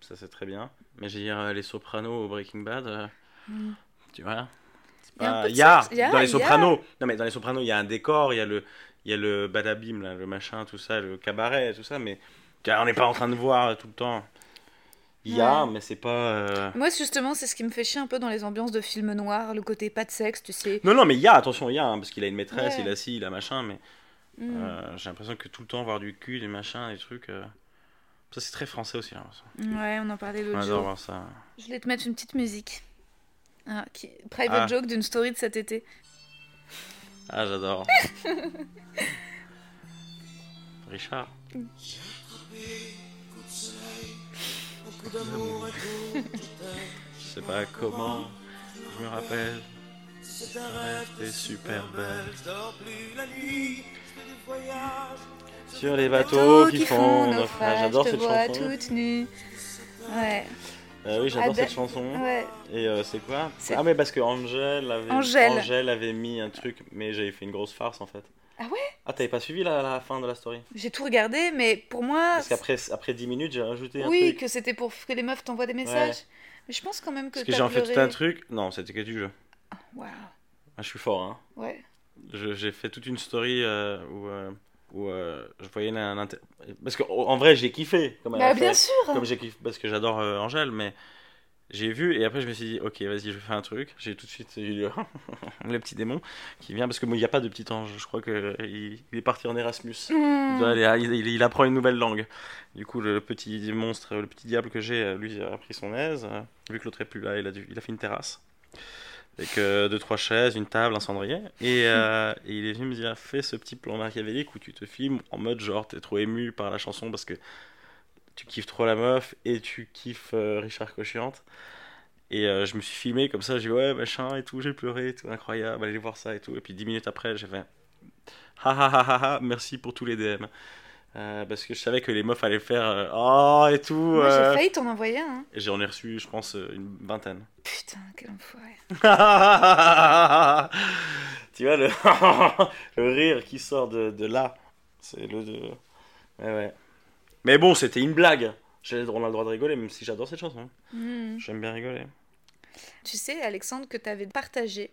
S3: ça c'est très bien. Mais j'ai dire euh, Les Sopranos au Breaking Bad. euh, Tu vois
S2: Il y a
S3: y
S2: y a,
S3: dans les
S2: a.
S3: Sopranos. Non, mais dans les Sopranos, il y a un décor, il y a le, il y a le badabim, là, le machin, tout ça, le cabaret, tout ça. Mais on n'est pas en train de voir tout le temps. Il y a,
S2: Ouais.
S3: mais c'est pas. euh,
S2: Moi, justement, c'est ce qui me fait chier un peu dans les ambiances de films noirs, le côté pas de sexe, tu sais.
S3: Non, non, mais il y a, attention, il y a, hein, parce qu'il a une maîtresse,
S2: Ouais.
S3: il a ci, il a machin, mais
S2: Mm.
S3: euh, j'ai l'impression que tout le temps voir du cul, des machins, des trucs. euh, Ça, c'est très français aussi, l'impression.
S2: Ouais, on en parlait l'autre jour.
S3: voir ça.
S2: Je voulais te mettre une petite musique. Ah, qui... Private
S3: Ah.
S2: joke d'une story de cet été.
S3: Ah, j'adore. Richard. Je sais pas comment, je me rappelle. T'es super belle. Sur les bateaux qui font naufrage. J'adore cette chanson.
S2: toute nue. Ouais,
S3: Euh, oui, j'adore cette chanson.
S2: ouais.
S3: Et euh, c'est quoi Ah, mais parce que Angèle avait...
S2: Angèle.
S3: Angèle avait mis un truc, mais j'avais fait une grosse farce en fait.
S2: Ah ouais?
S3: Ah, t'avais pas suivi la, la fin de la story?
S2: J'ai tout regardé, mais pour moi.
S3: Parce qu'après après 10 minutes, j'ai rajouté un
S2: Oui,
S3: truc.
S2: que c'était pour que les meufs t'envoient des messages.
S3: Ouais.
S2: Mais je pense quand même que
S3: Parce que j'ai en fait tout un truc. Non, c'était que du jeu.
S2: Waouh.
S3: Ah, je suis fort, hein.
S2: Ouais.
S3: Je- J'ai fait toute une story euh, où, euh, où euh, je voyais un. Parce qu'en en vrai, j'ai kiffé. Comme
S2: Bah
S3: a
S2: bien
S3: fait.
S2: sûr.
S3: Comme j'ai kiffé, parce que j'adore euh, Angèle, mais j'ai vu et après je me suis dit, ok, vas-y, je fais un truc. J'ai tout de suite eu le, le petit démon qui vient parce que moi, il n'y a pas de petit ange. Je crois qu'il il est parti en Erasmus.
S2: Hmm.
S3: Il, doit aller- il- il- il apprend une nouvelle langue. Du coup, le petit monstre, le petit diable que j'ai, euh, lui, a pris son aise. euh, Vu que l'autre est plus là, il a, dû- il a fait une terrasse. Avec euh, deux, trois chaises, une table, un cendrier. Et, euh, il est venu me dire fais ce petit plan machiavélique où tu te filmes en mode genre, t'es trop ému par la chanson parce que tu kiffes trop la meuf et tu kiffes euh, Richard Cochiante. Et euh, je me suis filmé comme ça, j'ai dit ouais, machin et tout, j'ai pleuré tout, incroyable, allez voir ça et tout. Et puis dix minutes après, j'ai fait ha ha ha ha ha, merci pour tous les DM. Euh, parce que je savais que les meufs allaient faire euh, oh et tout.
S2: Moi,
S3: euh.
S2: j'ai failli t'en envoyer un. hein.
S3: J'en ai reçu, je pense, euh, une vingtaine.
S2: Putain, quel enfoiré.
S3: tu vois le, le rire qui sort de, de là. C'est le. de- Ouais, ouais. Mais bon, c'était une blague. J'ai- On a le droit de rigoler, même si j'adore cette chanson.
S2: Hmm.
S3: J'aime bien rigoler.
S2: Tu sais, Alexandre, que t'avais partagé.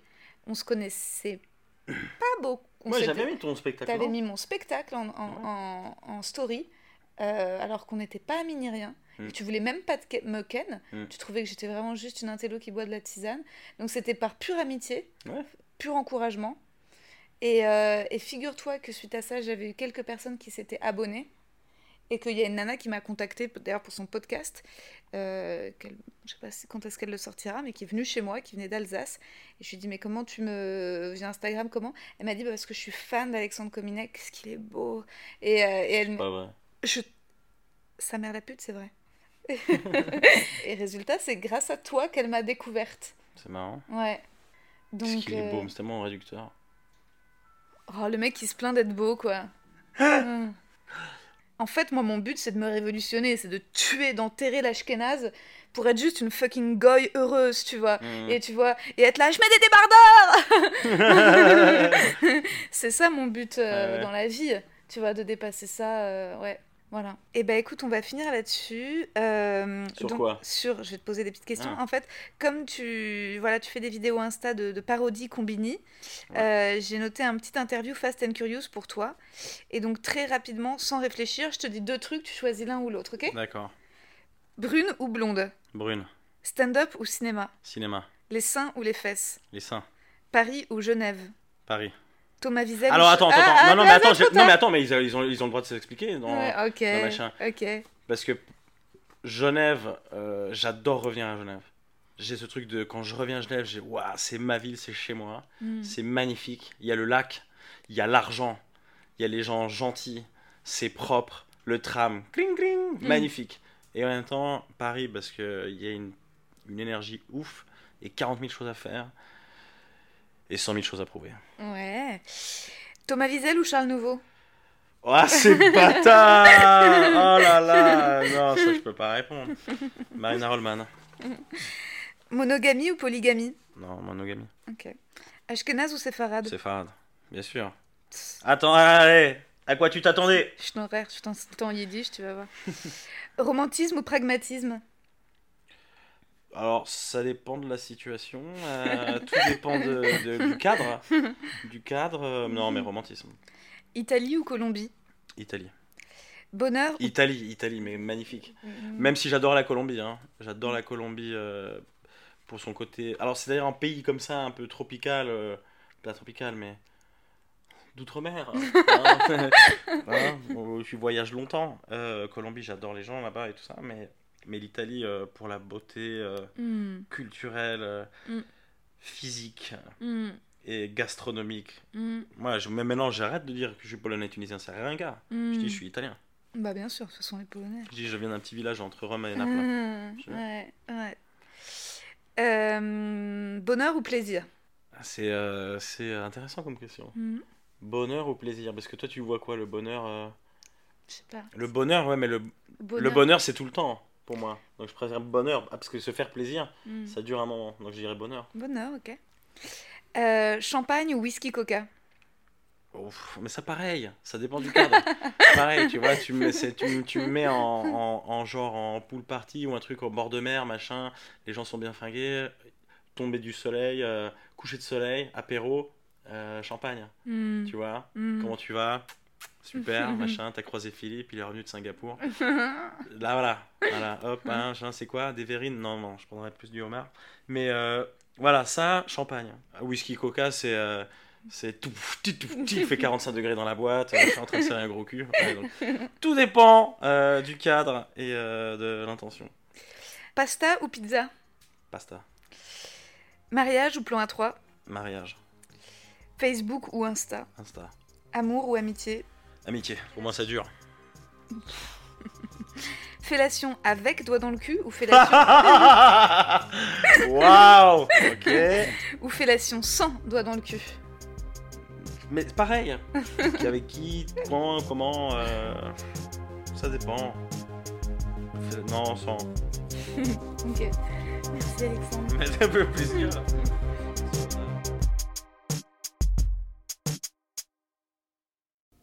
S2: On se connaissait pas beaucoup.
S3: Moi, j'avais mis ton spectacle.
S2: T'avais mis mon spectacle en, en, en- en story, euh, alors qu'on n'était pas amis ni rien.
S3: Mm.
S2: Et tu voulais même pas te me ken.
S3: Mm.
S2: Tu trouvais que j'étais vraiment juste une intello qui boit de la tisane. Donc c'était par pure amitié,
S3: Ouais.
S2: pur encouragement. Et, euh, et figure-toi que suite à ça, j'avais eu quelques personnes qui s'étaient abonnées. Et qu'il y a une nana qui m'a contactée, d'ailleurs pour son podcast, euh, je sais pas quand est-ce qu'elle le sortira, mais qui est venue chez moi, qui venait d'Alsace. Et je lui ai dit, mais comment tu me... Via Instagram, comment? Elle m'a dit, bah, parce que je suis fan d'Alexandre Cominec, qu'est-ce qu'il est beau. Et, euh, et elle...
S3: Pas vrai.
S2: Je... Sa mère la pute, c'est vrai. et résultat, c'est grâce à toi qu'elle m'a découverte.
S3: C'est marrant.
S2: Ouais.
S3: Parce
S2: Donc,
S3: qu'il est
S2: euh,
S3: beau, mais c'est tellement réducteur.
S2: Oh, le mec qui se plaint d'être beau, quoi. Hum. En fait, moi, mon but, c'est de me révolutionner, c'est de tuer, d'enterrer l'ashkénaze pour être juste une fucking goy heureuse, tu vois.
S3: Mm.
S2: Et tu vois, et être là, je mets des débardeurs C'est ça mon but euh,
S3: Ouais, ouais.
S2: dans la vie, tu vois, de dépasser ça, euh, ouais. Voilà. Et ben écoute, on va finir là-dessus. Euh,
S3: Sur
S2: donc,
S3: quoi?
S2: Sur, je vais te poser des petites questions.
S3: Ah.
S2: En fait, comme tu, voilà, tu fais des vidéos Insta de, de parodie combini, euh, j'ai noté un petit interview Fast and Curious pour toi. Et donc très rapidement, sans réfléchir, je te dis deux trucs, tu choisis l'un ou l'autre, ok?
S3: D'accord.
S2: Brune ou blonde?
S3: Brune.
S2: Stand-up ou cinéma?
S3: Cinéma.
S2: Les seins ou les fesses?
S3: Les seins.
S2: Paris ou Genève?
S3: Paris.
S2: Thomas Wiesel
S3: Alors attends, attends,
S2: Ah, ah,
S3: non, non, mais attends, non, mais attends, mais ils, ils ont, ils ont le droit de s'expliquer. dans-
S2: Ouais, ok,
S3: dans machin.
S2: ok.
S3: Parce que Genève, euh, j'adore revenir à Genève. J'ai ce truc de quand je reviens à Genève, j'ai waouh, c'est ma ville, c'est chez moi,
S2: Mm.
S3: c'est magnifique. Il y a le lac, il y a l'argent, il y a les gens gentils, c'est propre, le tram, cling cling,
S2: Mm.
S3: magnifique. Et en même temps, Paris, parce qu'il y a une, une énergie ouf et 40 000 choses à faire et 100 000 choses à prouver.
S2: Ouais. Thomas Wiesel ou Charles Nouveau?
S3: Oh, c'est bâtard Oh là là Non, ça, je peux pas répondre. Marina Rollman.
S2: Monogamie ou polygamie?
S3: Non, monogamie.
S2: Ok. Ashkenaz ou séfarade?
S3: C'est Farad, bien sûr. Attends, allez À quoi tu t'attendais?
S2: Je t'en je t'en yiddish, tu vas voir. Romantisme ou pragmatisme?
S3: Alors, ça dépend de la situation. euh, tout dépend de, de- du cadre. Du cadre. euh, non, mais romantisme.
S2: Italie ou Colombie?
S3: Italie.
S2: Bonheur ou...
S3: Italie, Italie, mais magnifique. Même si j'adore la Colombie, hein. j'adore la Colombie euh, pour son côté. Alors c'est d'ailleurs un pays comme ça, un peu tropical, pas tropical, mais d'outre-mer. hein. Hein, où tu voyages longtemps. Colombie, j'adore les gens là-bas et tout ça, mais mais l'Italie euh, pour la beauté euh,
S2: Hmm,
S3: culturelle, euh,
S2: Mm.
S3: physique
S2: hmm,
S3: et gastronomique. Moi, je, même maintenant, j'arrête de dire que je suis polonais tunisien, c'est rien gars. Je dis je suis italien.
S2: Bah bien sûr, ce sont les Polonais.
S3: Je dis je viens d'un petit village entre Rome et Naples. Je-
S2: ouais, ouais. Euh, bonheur ou plaisir?
S3: Ah, C'est euh, intéressant comme question.
S2: Hmm,
S3: Bonheur ou plaisir? Parce que toi, tu vois quoi Le bonheur euh,
S2: Je sais pas.
S3: Le bonheur, ouais, mais le, le bonheur, c'est tout le temps pour moi. Donc je préfère bonheur. Ah, Parce que se faire plaisir,
S2: Hmm.
S3: ça dure un moment. Donc je dirais bonheur.
S2: Bonheur, ok. Euh, champagne ou whisky coca?
S3: Ouf, mais ça, pareil. Ça dépend du cadre. pareil, tu vois, tu me, c'est- tu, me- tu me mets en, en, en genre en pool party ou un truc au bord de mer, machin. Les gens sont bien fringués. Tomber du soleil, euh, coucher de soleil, apéro, euh, champagne.
S2: Hmm,
S3: Tu vois?
S2: Hmm.
S3: Comment tu vas? Super, machin, t'as croisé Philippe, il est revenu de Singapour. Là, voilà, voilà, hop, hein, c'est quoi Des verrines? Non, non, je prendrais plus du homard. Mais euh, voilà, ça, champagne. Whisky coca, c'est. euh, c'est tout, tout, tout, tout, il fait 45 degrés dans la boîte, je suis en train de serrer un gros cul. Ouais, donc, tout dépend euh, du cadre et euh, de l'intention.
S2: Pasta ou pizza?
S3: Pasta,
S2: Mariage ou plan A3
S3: mariage,
S2: Facebook ou Insta?
S3: Insta.
S2: Amour ou amitié?
S3: Amitié, pour moi ça dure.
S2: Fellation avec doigt dans le cul ou fellation,
S3: Waouh Ok
S2: ou fellation sans doigt dans le cul
S3: Mais c'est pareil. Qui- Avec qui, quand, comment, euh, ça dépend. Non, sans.
S2: Ok. Merci Alexandre.
S3: Mais ça fait plaisir.